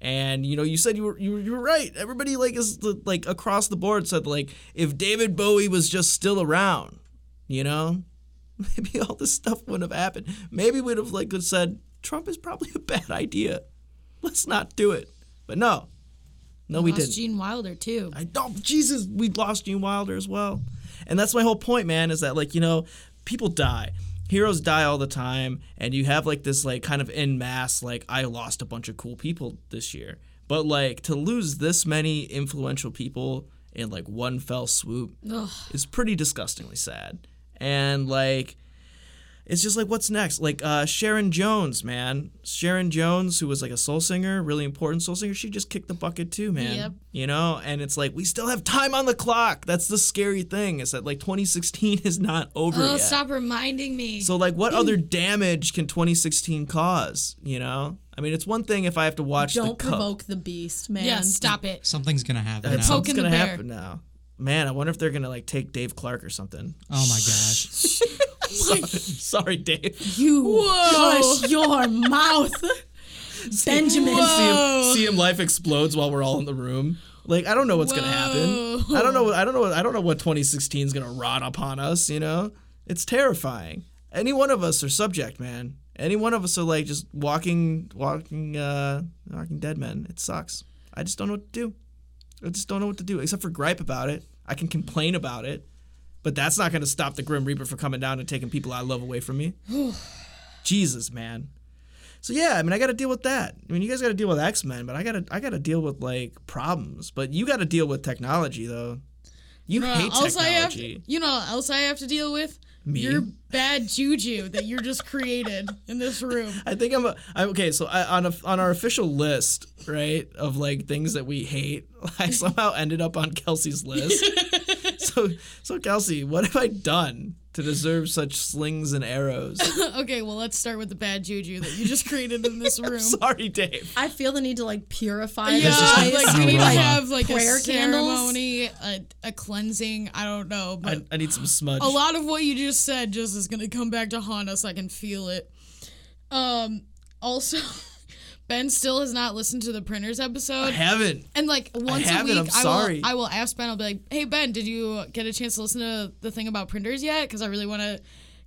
And you know, you said you were you were, you were right. Everybody like is like across the board said like if David Bowie was just still around, you know, maybe all this stuff wouldn't have happened. Maybe we'd have like said Trump is probably a bad idea. Let's not do it. But no, no, we Lost didn't. Gene Wilder too. I don't. Jesus, we lost Gene Wilder as well, and that's my whole point, man. Is that like you know, people die, heroes die all the time, and you have like this like kind of in mass like I lost a bunch of cool people this year, but like to lose this many influential people in like one fell swoop is pretty disgustingly sad, and like it's just like what's next like uh, sharon jones man sharon jones who was like a soul singer really important soul singer she just kicked the bucket too man Yep. you know and it's like we still have time on the clock that's the scary thing is that like 2016 is not over Oh, yet stop reminding me. so like what other damage can 2016 cause you know i mean it's one thing if i have to watch Don't the cup provoke the beast, man. yeah, stop it. Something's gonna happen. it's now. poking gonna the bear. happen now man i wonder if they're gonna like take dave clark or something Oh my gosh. sorry dave You Whoa. hush your mouth, Benjamin. see him, see him life explodes while we're all in the room. Like I don't know what's gonna happen. I don't know. I don't know. I don't know what 2016 is gonna rot upon us. You know, it's terrifying. Any one of us are subject, man. Any one of us are like just walking, walking, uh, walking dead men. It sucks. I just don't know what to do. I just don't know what to do except for gripe about it. I can complain about it, but that's not gonna stop the Grim Reaper from coming down and taking people I love away from me. Jesus, man. So yeah, I mean, I got to deal with that. I mean, you guys got to deal with X Men, but I got to I got to deal with like problems. But you got to deal with technology, though. You Bruh, hate else I have, technology. you know, else I have to deal with Me? your bad juju that you're just created in this room. I think I'm, a, I'm okay. So I, on a, on our official list, right, of like things that we hate, I somehow ended up on Kelsey's list. so so Kelsey, what have I done to deserve such slings and arrows? okay, well, let's start with the bad juju that you just created in this room. Sorry, Dave. I feel the need to like purify Yeah, this place. like we need to have like a Prayer candles? ceremony, a, a cleansing. I don't know, but I, I need some smudge. a lot of what you just said just is gonna come back to haunt us. I can feel it. Um. Also, Ben still has not listened to the printers I episode, haven't. and like once a week, I'm I sorry. will I will ask Ben. I'll be like, "Hey Ben, did you get a chance to listen to the thing about printers yet? Because I really want to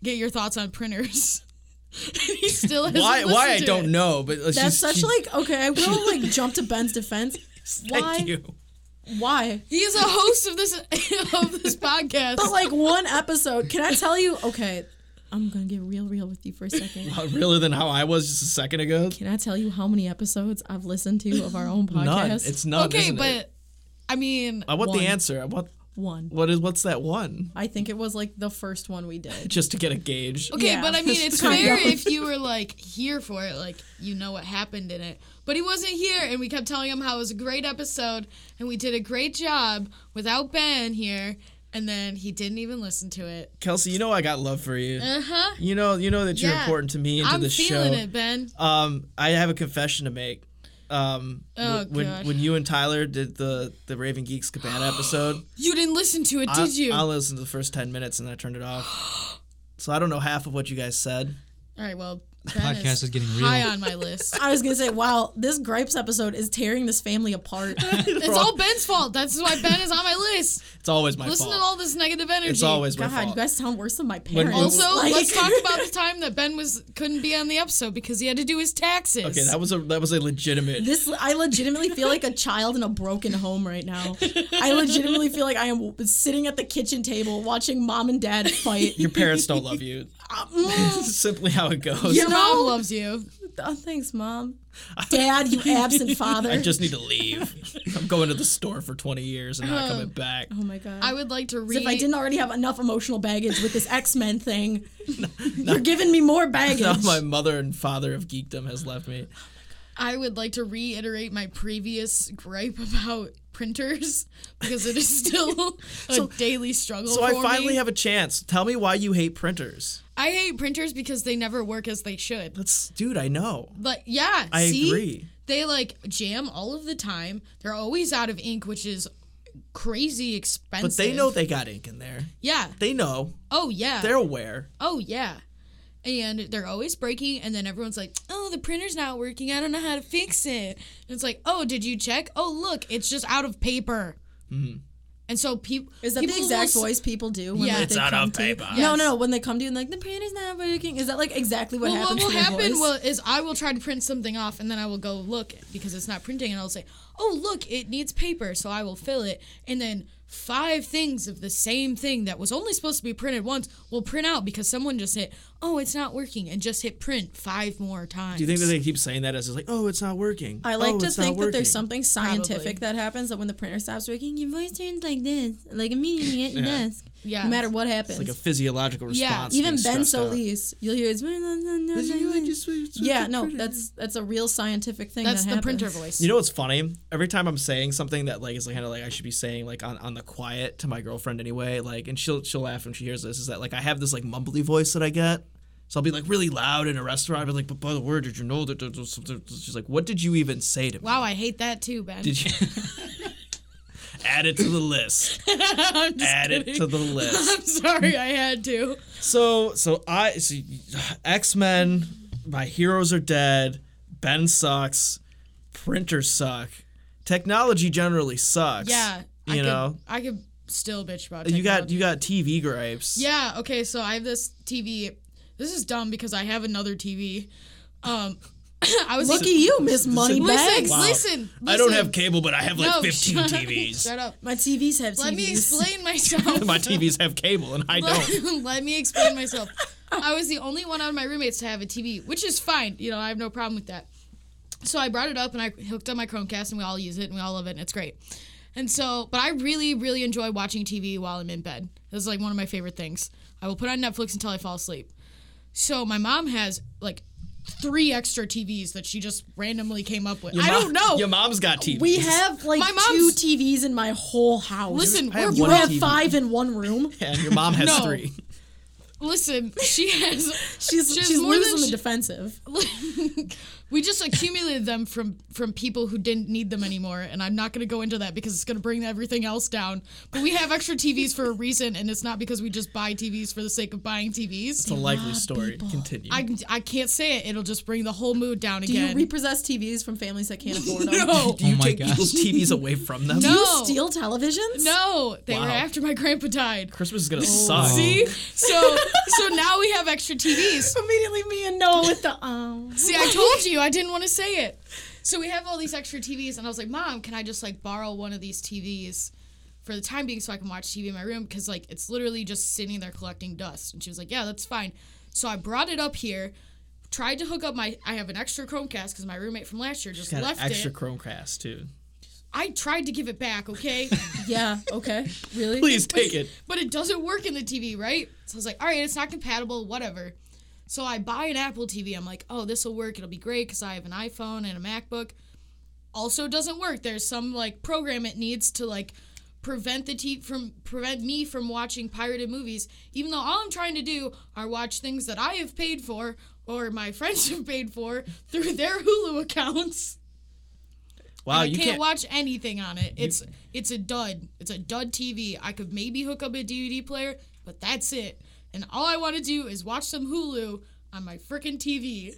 get your thoughts on printers." he still hasn't Why? Why I to don't it. know, but uh, That's she's- such she- like okay. I will like jump to Ben's defense. Thank Why? you. Why? He is a host of this of this podcast. But like one episode, can I tell you? Okay, I'm gonna get real, real with you for a second. Realer than how I was just a second ago. Can I tell you how many episodes I've listened to of our own podcast? None. It's none. okay, isn't but it? I mean, I want one. the answer. I want one. what is what's that one? I think it was like the first one we did. Just to get a gauge. okay, Yeah. but I mean, it's Kind fair if you were like here for it, like you know what happened in it. But he wasn't here, and we kept telling him how it was a great episode, and we did a great job without Ben here, and then he didn't even listen to it. Kelsey, you know I got love for you. Uh huh. You know, you know that you're Yeah. important to me and to I'm the feeling show. it, Ben. Um, I have a confession to make. Um, Oh, wh- when God. when you and Tyler did the the Raving Geeks Cabana episode, You didn't listen to it, I, did you? I listened to the first ten minutes and then I turned it off. So I don't know half of what you guys said. All right, well, Ben podcast is getting real. high on my list. I was gonna say, wow, this gripes episode is tearing this family apart. It's all Ben's fault. That's why Ben is on my list. It's always my Listen fault. Listen to all this negative energy. it's always my God, fault. you guys sound worse than my When- parents. Also, Like- let's talk about the time that Ben was couldn't be on the episode because he had to do his taxes. okay, that was a that was a legitimate. This I legitimately feel like a child in a broken home right now. I legitimately feel like I am sitting at the kitchen table watching mom and dad fight. Your parents don't love you. It's mm. simply how it goes. Your mom loves you. Oh, thanks, mom. Dad, you absent father. I just need to leave. I'm going to the store for 20 years and not coming um, back. oh my god. I would like to As read. if I didn't already have enough emotional baggage with this X Men thing, you're giving me more baggage. Now my mother and father of geekdom has left me. I would like to reiterate my previous gripe about printers because it is still a daily struggle. So I finally me. have a chance. Tell me why you hate printers. I hate printers because they never work as they should. That's dude, I know. But yeah, I see? agree. They like jam all of the time. They're always out of ink, which is crazy expensive. But they know they got ink in there. Yeah. They know. Oh yeah. They're aware. Oh yeah. And they're always breaking, and then everyone's like, "Oh, the printer's not working. I don't know how to fix it." And it's like, "Oh, did you check? Oh, look, it's just out of paper." Mm-hmm. And so people Is that people the exact s- voice people do when Yeah. like, It's they out come of to paper. No, Yes. no, no. When they come to you and like the printer's not working, is that like exactly what Well, happens what will to happen voice? will, is I will try to print something off, and then I will go look because it's not printing, and I'll say, "Oh, look, it needs paper," so I will fill it, and then five things of the same thing that was only supposed to be printed once will print out because someone just hit, "Oh, it's not working," and just hit print five more times. Do you think that they keep saying that as it's like, oh, it's not working? I like oh, to it's think that there's something scientific Probably. that happens that when the printer stops working, your voice turns like this, like immediately at your Yeah. desk. Yeah. No matter what happens. It's like a physiological response. Yeah, response. Even Ben stressed out. Solis, you'll hear his. Yeah, no, that's that's a real scientific thing. That's that the happens. printer voice. You know what's funny? Every time I'm saying something that like is kind of like I should be saying like on, on the quiet to my girlfriend anyway, like and she'll she'll laugh when she hears this, is that like I have this like mumbly voice that I get. So I'll be like really loud in a restaurant. I'll be like, but by the way, did you know that? She's like, what did you even say to me? wow, I hate that too, Ben. Did you add it to the list? Add it to the list. I'm sorry, I had to. So so I so X Men, my heroes are dead. Ben sucks. Printers suck. Technology generally sucks. Yeah, I you could, know. I could still bitch about. You got you got TV gripes. Yeah. Okay. So I have this TV. This is dumb because I have another TV. Um, I was Look at you, Miss listen, Moneybags. Wow. listen, I don't have cable, but I have like No, 15 shut- TVs. Shut up. My TVs have TVs. Let me explain myself. My TVs have cable, and I don't. Let, let me explain myself. I was the only one out of my roommates to have a TV, which is fine. You know, I have no problem with that. So I brought it up and I hooked up my Chromecast and we all use it and we all love it and it's great. And so, but I really, really enjoy watching TV while I'm in bed. This is like one of my favorite things. I will put on Netflix until I fall asleep. So my mom has like three extra TVs that she just randomly came up with. Your I mom- don't know. Your mom's got TVs. We have like My two TVs in my whole house. Listen, I have we're you have TV. five in one room. and your mom has No. three. listen. She has. She's She has she's more than losing the she- defensive. we just accumulated them from from people who didn't need them anymore and i'm not going to go into that because it's going to bring everything else down but we have extra tvs for a reason and it's not because we just buy tvs for the sake of buying tvs It's a likely story. Continue. I, I can't say it it'll just bring the whole mood down Do you repossess TVs from families that can't afford them? no Do you Oh my take gosh. people's TVs away from them? No. Do you steal televisions? no they were after my grandpa died Christmas is gonna suck. see so so now we have extra tvs Immediately me and Noah with the um. see i told you i didn't want to say it So we have all these extra TVs, and I was like, Mom, can I just like borrow one of these TVs for the time being so I can watch TV in my room? Because like it's literally just sitting there collecting dust. And she was like, Yeah, that's fine. So I brought it up here, tried to hook up my. I have an extra Chromecast because my roommate from last year just Got an left extra it. Chromecast too. I tried to give it back, okay? Yeah. Okay. Really? Please take it. but it doesn't work in the TV, right? So I was like, all right, it's not compatible, whatever. So I buy an Apple TV. I'm like, oh, this will work. It'll be great because I have an iPhone and a MacBook. Also, doesn't work. There's some like program it needs to like prevent the t- from prevent me from watching pirated movies, even though all I'm trying to do are watch things that I have paid for or my friends have paid for through their Hulu accounts. Wow, I you can't, can't. watch anything on it. It's it's a dud. It's a dud TV. I could maybe hook up a DVD player, but that's it. And all I want to do is watch some Hulu on my freaking TV.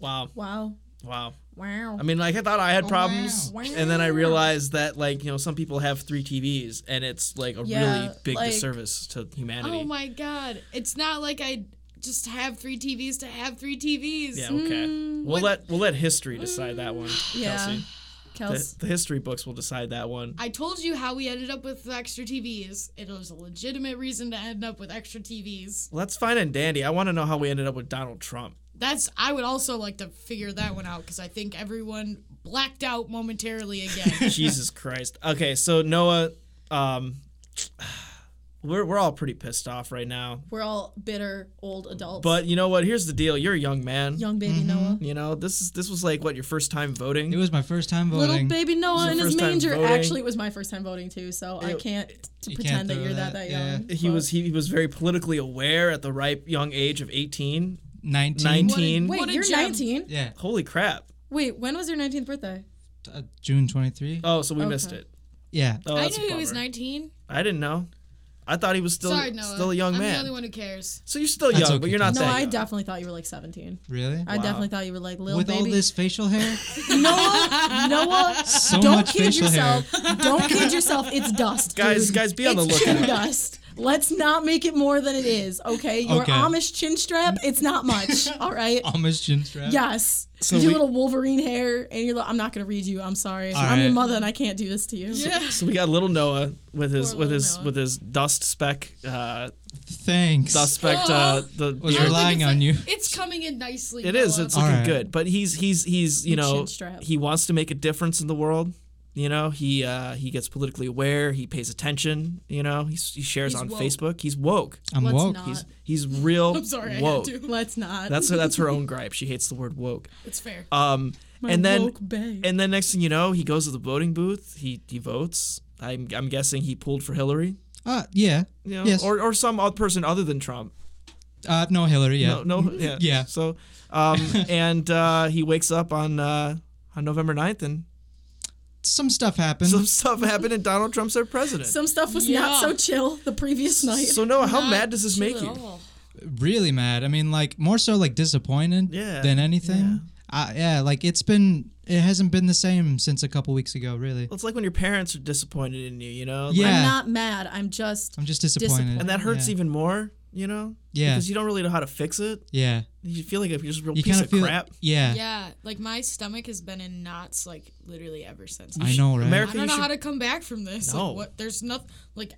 Wow, Wow. wow. Wow. I mean, like I thought I had oh, problems, wow. and then I realized that like you know some people have three TVs, and it's like a Yeah, really big like- disservice to humanity. Oh my god! It's not like I just have three TVs to have three TVs. Yeah, okay. Mm. we'll let we'll let history decide that one, Yeah. Kelsey. Kels. The, the history books will decide that one. I told you how we ended up with extra TVs. It was a legitimate reason to end up with extra TVs. Well, that's fine and dandy. I want to know how we ended up with Donald Trump. That's I would also like to figure that one out because I think everyone blacked out momentarily again. Jesus Christ. Okay, so Noah, um, we're we're all pretty pissed off right now. We're all bitter old adults. But you know what? Here's the deal. You're a young man. young baby Noah. You know this is this was like what your first time voting. It was my first time voting. Little baby Noah in his manger. voting. Actually, it was my first time voting too, so I can't t- You pretend can't that you're that that, that yeah. young. he but- was he, he was very politically aware at the ripe young age of 18. 19. 19. Wait, What a you're 19. Yeah. Holy crap. Wait, when was your 19th birthday? Uh, June 23. Oh, so we Okay. missed it. Yeah. Oh, I knew he was 19. I didn't know. I thought he was still Sorry, Noah. still a young I'm man. the only one who cares. So you're still That's young, okay, but you're not No, that I young. definitely thought you were like 17. Really? I Wow. definitely thought you were like little baby. With baby. all this facial hair? Noah, Noah, So don't much kid facial hair. yourself. Don't kid yourself. It's dust, Guys- dude. guys, be on the it's lookout. Chin dust. Let's not make it more than it is. Okay, your Okay. Amish chin strap. It's not much. All right. Amish chin strap? Yes. So your we- little Wolverine hair, and you're. Like, I'm not gonna read you. I'm sorry. I'm your mother, and I can't do this to you. Yeah. So we got little Noah with his Poor with his Noah. with his dust speck uh Thanks. dust speck uh the was beard. relying on you. It's coming in nicely. It is. Noah. It's looking Alright. good. But he's he's he's you The know he wants to make a difference in the world. You know he uh, he gets politically aware. He pays attention. You know he's, he shares He's on woke. Facebook. He's woke. I'm Let's woke. not. He's he's real I'm sorry, I had woke. to. Let's not. That's her, that's her own gripe. She hates the word woke. It's fair. Um, My and then woke and then next thing you know, he goes to the voting booth. He he votes. I'm I'm guessing he pulled for Hillary. Uh, yeah. You know, Yes. or or some odd person other than Trump. Uh, no, Hillary, yeah. No, no, yeah, Yeah. So, um, and uh, he wakes up on uh, on November 9th and Some stuff happened. some stuff happened and Donald Trump's our president. Some stuff was Yeah. not so chill the previous night. So Noah, how Not mad does this chill make you? really mad. I mean, like, more so, like, disappointed Yeah, than anything. Uh, yeah, like, it's been, it hasn't been the same since a couple weeks ago, really. Well, it's like when your parents are disappointed in you, you know. Yeah. I'm not mad. I'm just. I'm just disappointed. Disappointed. And that hurts yeah. even more, you know. Yeah. Because you don't really know how to fix it. Yeah. You feel like you're just real You piece kind of of feel, crap. yeah, Yeah, like my stomach has been in knots like literally ever since. I know, right? America, I don't know should- how to come back from this. No. Like, what? There's nothing. Like,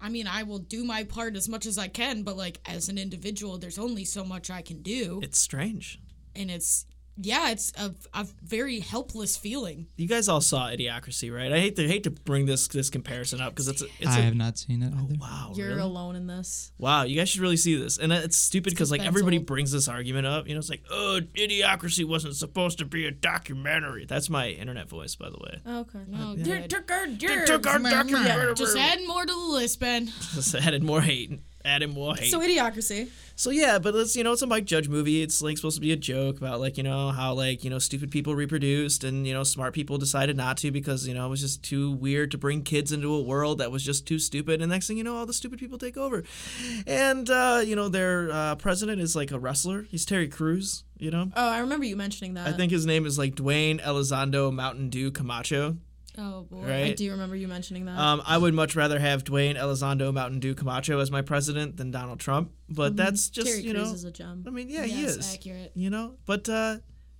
I mean, I will do my part as much as I can, but like as an individual, there's only so much I can do, It's strange. and it's yeah, it's a, a very helpless feeling. You guys all saw Idiocracy, right? I hate to hate to bring this this comparison up because it's a, it's I a have not seen it either. Oh, wow. You're really? alone in this. Wow, you guys should really see this. And it's stupid because like everybody brings this argument up. You know, it's like, oh, Idiocracy wasn't supposed to be a documentary. That's my internet voice, by the way. Oh, okay. Oh, Yeah. good. took our took our documentary. Just add more to the list, Ben. Just added more hate. More hate. So idiocracy. So yeah, but it's you know it's a Mike Judge movie. It's like supposed to be a joke about like you know how like you know stupid people reproduced and you know smart people decided not to because you know it was just too weird to bring kids into a world that was just too stupid. And next thing you know, all the stupid people take over, and uh, you know their uh, president is like a wrestler. He's Terry Crews. You know, Oh, I remember you mentioning that. I think his name is like Dwayne Elizondo Mountain Dew Camacho. Oh boy. Right. I do remember you mentioning that. Um, I would much rather have Dwayne Elizondo Mountain Dew Camacho as my president than Donald Trump. But that's just Terry you Crews know. is a gem. I mean, yeah, he is accurate. you know but uh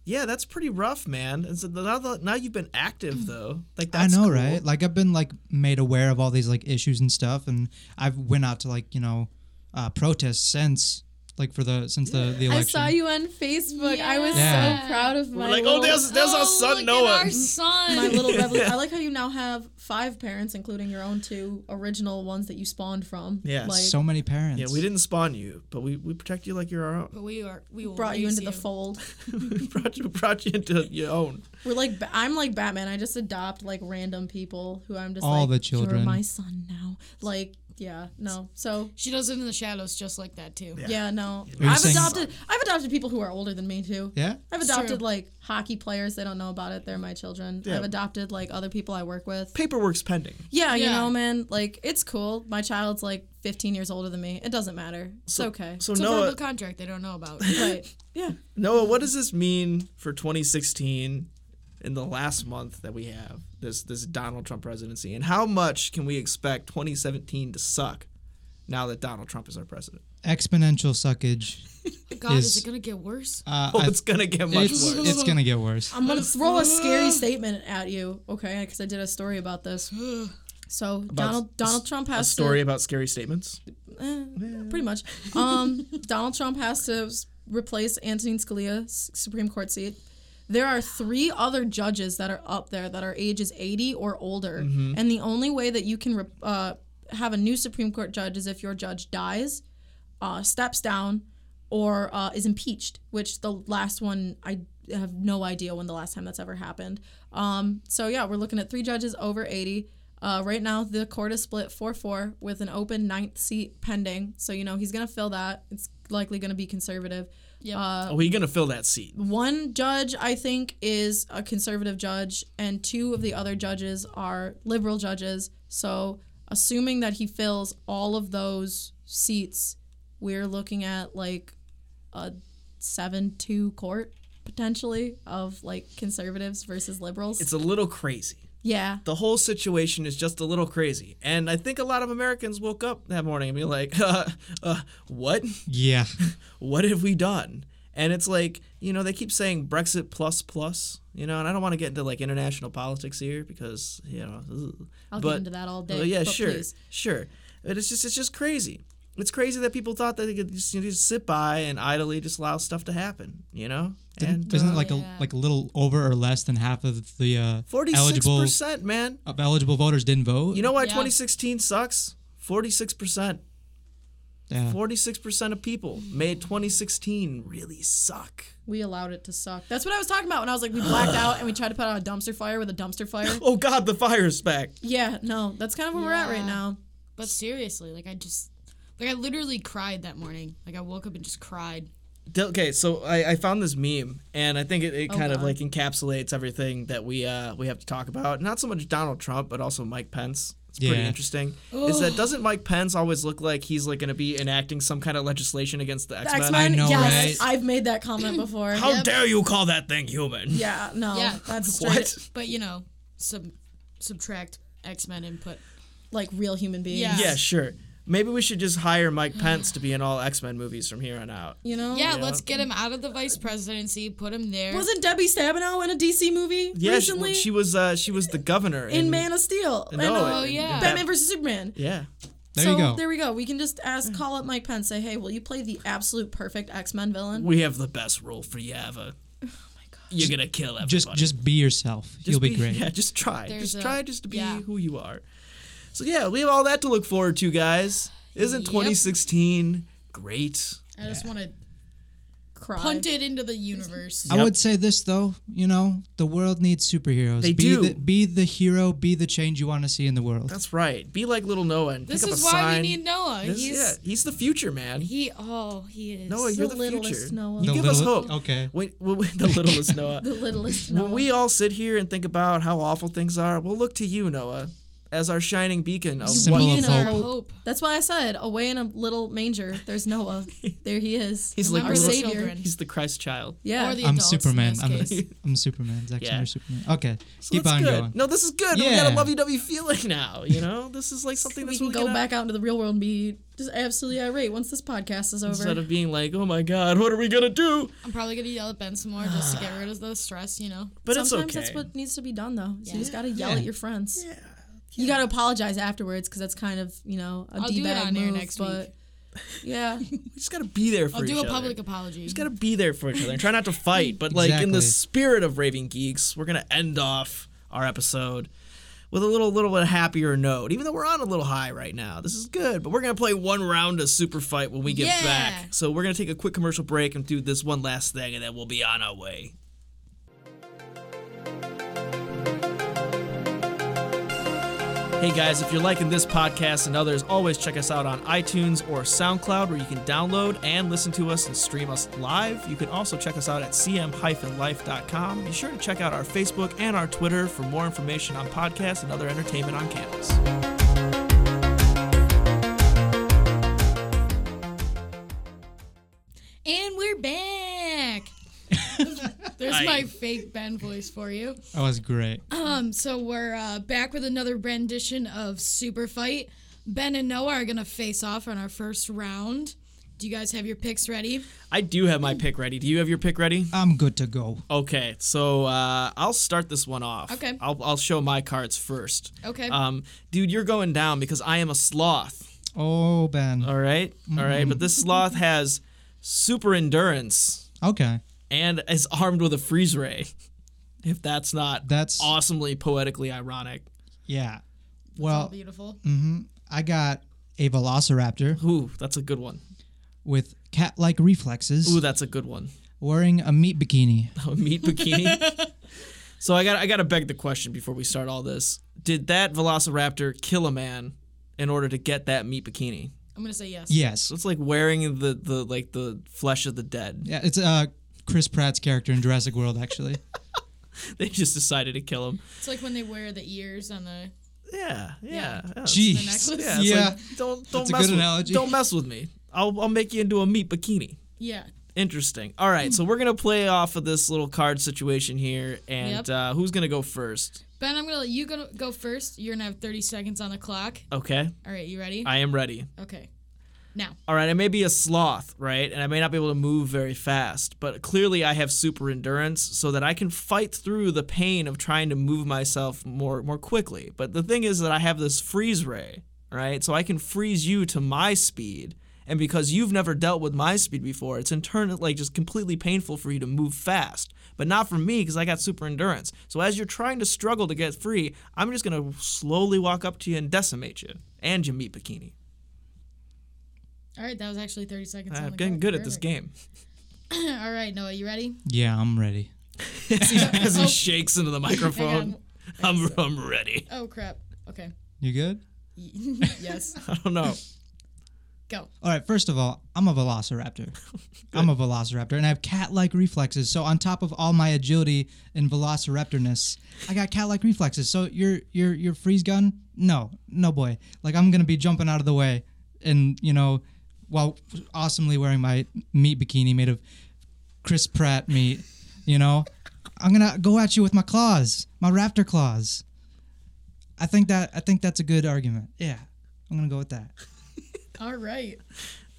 yeah, that's pretty rough, man. And so now, that- now you've been active though. Like I know, cool. right? Like I've been like made aware of all these like issues and stuff, and I've went out to like you know uh, protests since like for the since the the election. I saw you on Facebook. I was Yeah. so proud of my We're like, oh, little, there's there's our Oh, son look Noah. At our son. my little revolution. I like how you now have five parents, including your own two original ones that you spawned from. Yeah, like so many parents. Yeah, we didn't spawn you, but we, we protect you like you're our own. But we are. We will brought you raise into the fold. we brought you brought you into your own. We're like I'm like Batman. I just adopt like random people who I'm just All like the children. You're my son now. Like yeah, no. So She does it in the shadows, just like that too. yeah, no. you I've saying- adopted I've adopted people who are older than me too. Yeah. I've adopted like hockey players. They don't know about it. They're my children. Yeah. I've adopted like other people I work with. Paperwork's pending. Yeah, you know, man. Like it's cool. My child's like 15 years older than me. It doesn't matter. It's okay. So It's a Noah, verbal contract they don't know about. Right. Yeah. Noah, what does this mean for 2016 in the last month that we have this this Donald Trump presidency, and how much can we expect 2017 to suck now that Donald Trump is our president? Exponential suckage. God, Is- is it gonna get worse? Uh, Oh, I- it's gonna get much it's, worse. it's gonna get worse. I'm gonna throw a scary statement at you, okay? Because I did a story about this. So Donald Donald Trump has A story to about scary statements. eh, pretty much. Um, Donald Trump has to replace Antonin Scalia's Supreme Court seat. There are three other judges that are up there that are ages 80 or older, and the only way that you can uh, have a new Supreme Court judge is if your judge dies, uh, steps down, or uh, is impeached. Which the last one I have no idea when the last time that's ever happened. Um, so yeah, we're looking at three judges over 80. Uh, right now, the court is split 4 4 with an open ninth seat pending. So, you know, he's going to fill that. It's likely going to be conservative. Yeah. Uh, oh, he's gonna fill that seat. one judge, I think, is a conservative judge, and two of the other judges are liberal judges. So, assuming that he fills all of those seats, we're looking at like a 7 2 court potentially of like conservatives versus liberals. It's a little crazy. Yeah. The whole situation is just a little crazy, and I think a lot of Americans woke up that morning and be like, uh, uh, "What? Yeah. what have we done? And it's like, you know, they keep saying Brexit plus plus, you know, and I don't want to get into like international politics here because, you know, ugh. I'll but, get into that all day. well, yeah, but sure, please. sure. But it's just, it's just crazy. It's crazy that people thought that they could just, you know, just sit by and idly just allow stuff to happen, you know? And Isn't uh, it like a like a little over or less than half of the uh, forty-six eligible percent, man. of eligible voters didn't vote? You know why Yeah. 2016 sucks? Forty-six percent. yeah. Forty-six percent of people made 2016 really suck. We allowed it to suck. That's what I was talking about when I was like, we blacked out and we tried to put out a dumpster fire with a dumpster fire. Oh God, the fire's back. Yeah, no, that's kind of where we're at right now. But seriously, like I just, like I literally cried that morning. Like I woke up and just cried. Okay, so I, I found this meme, and I think it, it Oh, kind of like encapsulates everything that we uh, we have to talk about. Not so much Donald Trump, but also Mike Pence. It's pretty Yeah. interesting. Is that doesn't Mike Pence always look like he's like going to be enacting some kind of legislation against the X Men? X Men, I know, yes, right? I've made that comment before. How Yep. dare you call that thing human? Yeah, no, Yeah. that's straight, What? But you know, sub subtract X Men and put. like real human beings. Yeah. Yeah, sure. Maybe we should just hire Mike Pence to be in all X Men movies from here on out. You know? Yeah, Yeah. let's get him out of the vice presidency. Put him there. Wasn't Debbie Stabenow in a DC movie Yeah, she, recently? she was uh, she was the governor in Man of Steel. No, and, uh, in- in yeah. Batman versus Superman. Yeah. There so you go. there we go. We can just ask, call up Mike Pence, say, hey, will you play the absolute perfect X Men villain? We have the best role for you ever. oh my god. You're gonna kill everybody. just just be yourself. Just You'll be, great. Yeah, just try. There's just a- try just to be yeah. who you are. So yeah, we have all that to look forward to, guys. Isn't Yep. 2016 great? I just want to Cry. punt it into the universe. I would say this though, you know, the world needs superheroes. They be do. The, be the hero. Be the change you want to see in the world. That's right. Be like little Noah and This pick up is a why sign. we need Noah. This- he's yeah, he's the future, man. he. Oh, he is. Noah, you're the the littlest future. Noah. You The give us hope. okay. Wait, wait, wait, the littlest Noah. the littlest Noah. When we all sit here and think about how awful things are, we'll look to you, Noah, as our shining beacon of Symbol what of Beacon hope. hope. That's why I said, away in a little manger, there's Noah. there he is. He's like Our savior. children. he's the Christ child. Yeah. Or the I'm adults in Superman. this I'm, case. I'm Superman. Zack Yeah. Snyder Superman. Okay, So keep on good. going. No, this is good. We Yeah. got a lovey-dovey feeling now. You know, this is like something we can go gonna- back out into the real world and be just absolutely irate once this podcast is over. instead of being like, "Oh my God, what are we gonna do?" I'm probably gonna yell at Ben some more just to get rid of the stress, you know. But Sometimes it's okay. that's what needs to be done, though. So you just gotta yell Yeah. at your friends. Yeah. You gotta apologize afterwards because that's kind of you know a I'll do it d-bag on air move, next but yeah, we just gotta be there for I'll each do a other. public apology. We just gotta be there for each other and try not to fight. But like in the spirit of Raving Geeks, we're gonna end off our episode with a little little bit happier note. Even though we're on a little high right now, this is good. But we're gonna play one round of Super Fight when we get Yeah. back. So we're gonna take a quick commercial break and do this one last thing, and then we'll be on our way. Hey guys, if you're liking this podcast and others, always check us out on iTunes or SoundCloud where you can download and listen to us and stream us live. You can also check us out at cm-life.com. Be sure to check out our Facebook and our Twitter for more information on podcasts and other entertainment on campus. and we're back. There's Aye. my fake Ben voice for you. That was great. Um, so we're uh, back with another rendition of Super Fight. Ben and Noah are gonna face off on our first round. Do you guys have your picks ready? I do have my pick ready. Do you have your pick ready? I'm good to go. Okay, so uh, I'll start this one off. Okay. I'll, I'll show my cards first. Okay. Um, dude, you're going down because I am a sloth. Oh, Ben. All right, all right. But this sloth has super endurance Okay. And is armed with a freeze ray. If that's not That's- awesomely poetically ironic. Yeah. Well, beautiful. I got a velociraptor Ooh, that's a good one. with cat-like reflexes, Ooh, that's a good one. wearing a meat bikini. A meat bikini. so I got I got to beg the question before we start all this. Did that velociraptor kill a man in order to get that meat bikini? I'm gonna say yes. Yes. So it's like wearing the the like the flesh of the dead. Yeah, it's uh Chris Pratt's character in Jurassic World actually. They just decided to kill him. It's like when they wear the ears on the. Yeah, yeah. yeah. Jeez. necklace? Yeah, it's Yeah. like, don't don't That's a mess good with analogy. don't mess with me. I'll I'll make you into a meat bikini. Yeah. Interesting. All right, so we're gonna play off of this little card situation here, and Yep. uh, who's gonna go first? Ben, I'm gonna let you go, go first. You're gonna have 30 seconds on the clock. Okay, All right, you ready? I am ready. okay. Now. All right, I may be a sloth, right, and I may not be able to move very fast, but clearly I have super endurance, so that I can fight through the pain of trying to move myself more more quickly. But the thing is that I have this freeze ray, right, so I can freeze you to my speed. And because you've never dealt with my speed before, it's in turn like just completely painful for you to move fast. But not for me because I got super endurance. So as you're trying to struggle to get free, I'm just gonna slowly walk up to you and decimate you and your meat bikini. All right, that was actually 30 seconds. Ah, I'm getting clock. good at this game. All right, Noah, you ready? Yeah, I'm ready. As he oh. shakes into the microphone. on. I'm, I'm ready. Oh crap. Okay. You good? yes. I don't know. Go. All right, first of all, I'm a velociraptor. I'm a velociraptor and I have cat-like reflexes. So on top of all my agility and velociraptorness, I got cat-like reflexes. So your your your freeze gun? No. No boy. Like I'm going to be jumping out of the way and, you know, while awesomely wearing my meat bikini made of Chris Pratt meat, you know? I'm to go at you with my claws, my raptor claws. I think that I think that's a good argument. Yeah. I'm to go with that. All right.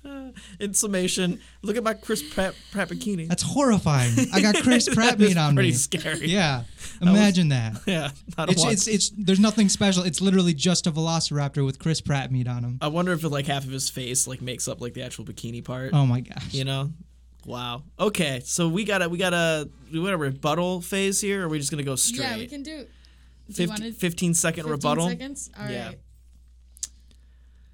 In summation, look at my Chris Pratt, Pratt bikini. That's horrifying. I got Chris Pratt That is meat on pretty me. scary. Yeah, imagine that. Yeah. I, don't It's, it's it's there's nothing special. It's literally just a Velociraptor with Chris Pratt meat on him. I wonder if it, like half of his face like makes up like the actual bikini part. Oh my gosh. You know? Wow. Okay, so we gotta we gotta we got a rebuttal phase here, or are we just gonna go straight? Yeah, we can do. Do you 50, want to 15 second 15 rebuttal. seconds? All right. Yeah. Ben,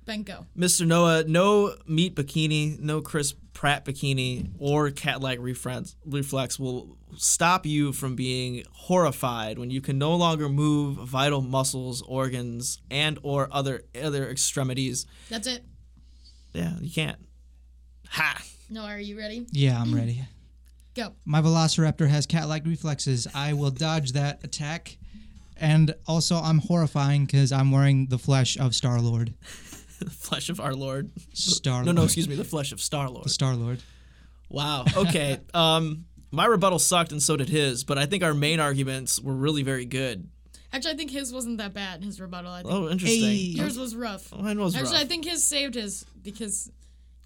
go. Mr. Noah, no meat bikini, no Chris Pratt bikini, or cat-like reflex, reflex will stop you from being horrified when you can no longer move vital muscles, organs, and or other other extremities. That's it. Yeah, you can't. Ha! No, are you ready? Yeah, I'm ready. Go. My Velociraptor has cat-like reflexes. I will dodge that attack And also, I'm horrifying because I'm wearing the flesh of Star Lord. the flesh of our Lord. Star No, no, excuse me, the flesh of Star Lord. The Star Lord. Wow. Okay. um, my rebuttal sucked, and so did his. But I think our main arguments were really very good. Actually, I think his wasn't that bad. His rebuttal. I think Oh, interesting. yours was rough. Mine was Actually, rough. I think his saved his because,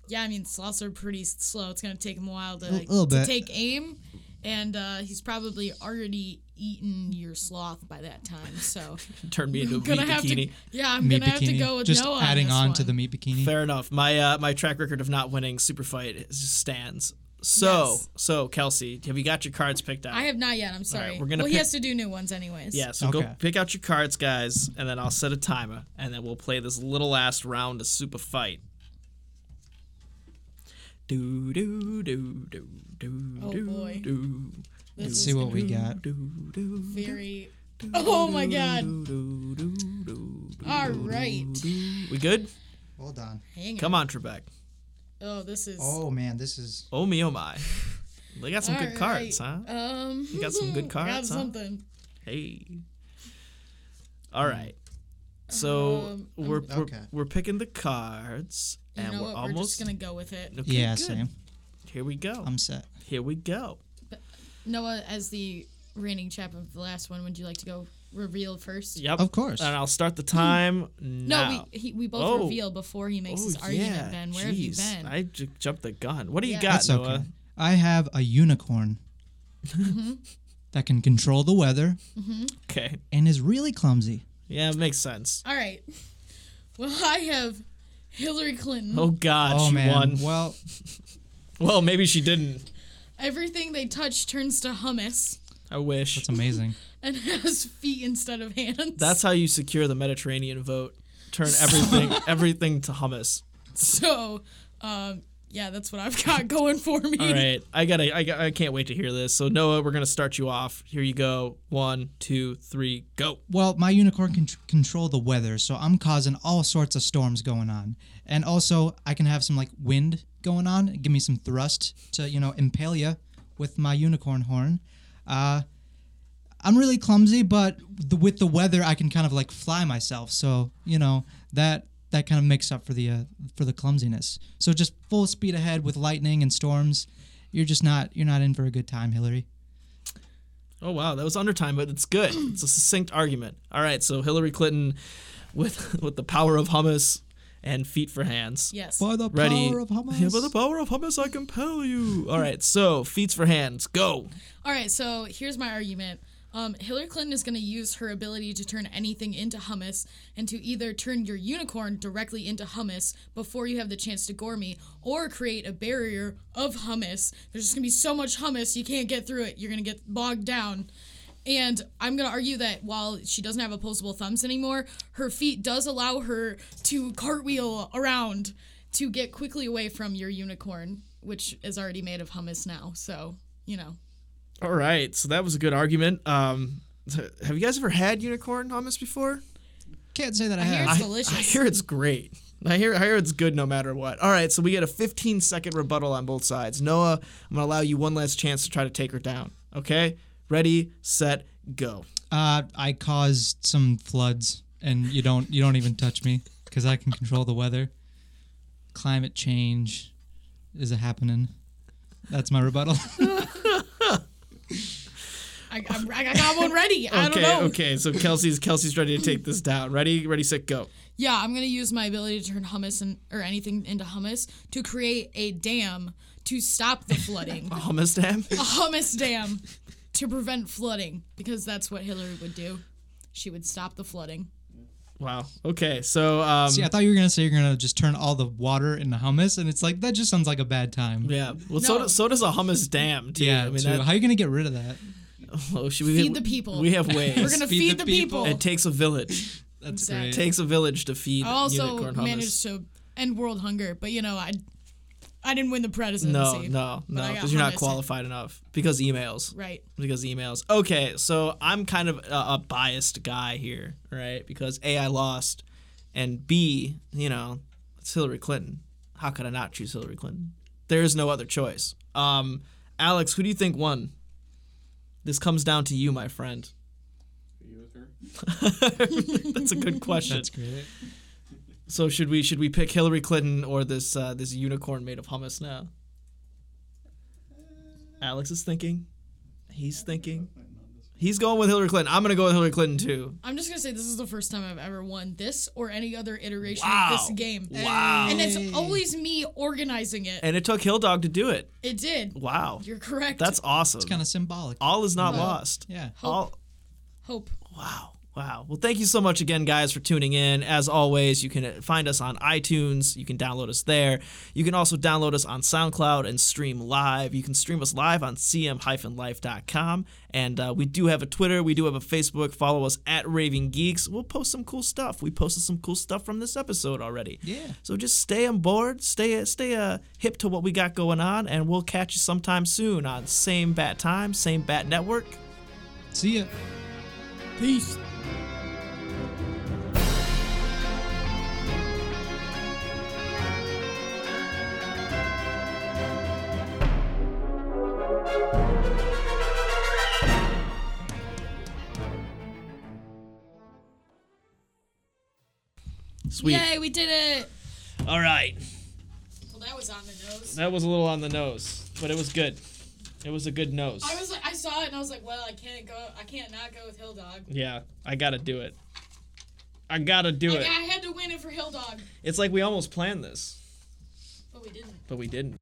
yeah, I mean sloths are pretty slow. It's gonna take him a while to, little to take aim, and uh, he's probably already eaten your sloth by that time. So turn me into a gonna meat have bikini. to, yeah, I'm Meat gonna have to go with Just Noah. adding on, on this to the meat bikini. Fair enough. My uh, my track record of not winning super fight is- just stands. So Yes. so Kelsey, have you got your cards picked out? I have not yet. I'm sorry. we're gonna well, he has to do new ones anyways. Yeah, so go pick out your cards, guys, and then I'll set a timer, and then we'll play this little last round of super fight. Do do do do do Oh, do boy. do This Let's see what we got. do do Very. Oh my god. do do do do. All right. We good? Hold on. Hang Come on, Trebek. Oh, this is. Oh man, this is. Oh me, oh my. They got some All good cards, huh? Um. You got some good I got cards, huh? something. Hey. All right. So Um, we're, we're we're picking the cards, You and know we're what? We're almost just gonna go with it. Okay, yeah, good. same. Here we go. I'm set. Here we go. Noah, as the reigning champ of the last one, would you like to go reveal first? Yep. Of course. And I'll start the time No, now. we he, we both Oh. reveal before he makes his oh argument. yeah. Ben, where have you been? I j- jumped the gun. What do you got, That's Noah? okay. I have a unicorn Mm-hmm. that can control the weather Okay. and is really clumsy. Yeah, it makes sense. All right. Well, I have Hillary Clinton. Oh God, oh she man. won. Well, Well, maybe she didn't. Everything they touch turns to hummus I wish. that's amazing. and has feet instead of hands. That's how you secure the Mediterranean vote. Turn everything everything to hummus. so. Um, yeah, that's what I've got going for me. All right, I gotta, I, got, I can't wait to hear this. So Noah, we're gonna start you off. Here you go. One, two, three, go. Well, my unicorn can tr- control the weather, so I'm causing all sorts of storms going on. And also, I can have some like wind going on, give me some thrust to, you know, impale you with my unicorn horn. Uh, I'm really clumsy, but the, with the weather, I can kind of like fly myself. So, you know, that that kind of makes up for the uh, for the clumsiness. So just full speed ahead with lightning and storms. You're just not you're not in for a good time, Hillary. Oh wow, that was under time, but it's good. It's a succinct argument. All right, so Hillary Clinton, with with the power of hummus and feet for hands. Yes. By the Ready? power of hummus. Yeah, by the power of hummus, I compel you. All right, so feet for hands, go. All right, so here's my argument. Um, Hillary Clinton is going to use her ability to turn anything into hummus and to either turn your unicorn directly into hummus before you have the chance to gore me, or create a barrier of hummus. There's just going to be so much hummus you can't get through it. You're going to get bogged down. And I'm going to argue that while she doesn't have opposable thumbs anymore, her feet does allow her to cartwheel around to get quickly away from your unicorn, which is already made of hummus now. So, you know. All right, so that was a good argument. Um, have you guys ever had unicorn hummus before? Can't say that I, I hear have. it's I, delicious. I hear it's great. I hear I hear it's good no matter what. All right, so we get a 15 second rebuttal on both sides. Noah, I'm gonna allow you one last chance to try to take her down. Okay, ready, set, go. Uh, I caused some floods, and you don't you don't even touch me because I can control the weather. Climate change is a happening. That's my rebuttal. I, I, I got one ready. I don't Okay, know. okay. So Kelsey's Kelsey's ready to take this down. Ready, ready, set, go. Yeah, I'm gonna use my ability to turn hummus and or anything into hummus to create a dam to stop the flooding. A hummus dam. a hummus dam to prevent flooding because that's what Hillary would do. She would stop the flooding. Wow. Okay, so um, See, I thought you were gonna say you're gonna just turn all the water into hummus, and it's like that just sounds like a bad time. yeah. Well, so No. does, so does a hummus dam. Too. Yeah. I mean, too. that, How are you gonna get rid of that? oh, should we Feed the people. We have ways. We're gonna Feed feed, the the, people. people. It takes a village. That's Exactly. It takes a village to feed I also unicorn hummus. managed to end world hunger, but you know, I I didn't win the no, presidency. no, but no, because you're not hummus. qualified enough. Because emails. Right. Because emails. Okay, so I'm kind of a, a biased guy here, right? Because A, I lost, and B, you know, it's Hillary Clinton. How could I not choose Hillary Clinton? There is no other choice. Um, Alex, who do you think won? This comes down to you, my friend. You with her? That's a good question. That's great. So should we should we pick Hillary Clinton or this uh, this unicorn made of hummus now? Alex is thinking. He's thinking. He's going with Hillary Clinton. I'm gonna go with Hillary Clinton too. I'm just gonna say this is the first time I've ever won this or any other iteration Wow. of this game. Wow. And it's always me organizing it. And it took Hill Dog to do it. It did. Wow. You're correct. That's awesome. It's kind of symbolic. All is not lost. Yeah. All hope. Wow. Wow. Well, thank you so much again, guys, for tuning in. As always, you can find us on iTunes. You can download us there. You can also download us on SoundCloud and stream live. You can stream us live on cm-life.com. And uh, we do have a Twitter. We do have a Facebook. Follow us at Raving Geeks. We'll post some cool stuff. We posted some cool stuff from this episode already. Yeah. So just stay on board. Stay stay uh, hip to what we got going on. And we'll catch you sometime soon on same bat time, same bat network. See ya. Peace. Sweet. Yay, we did it. All right. Well, that was on the nose. That was a little on the nose, but it was good. It was a good nose. I was like, I saw it and I was like, well, I can't go. I can't not go with Hill Dog. Yeah, I gotta do it. I gotta do Like, it. I had to win it for Hill Dog, It's like we almost planned this, but we didn't. but we didn't.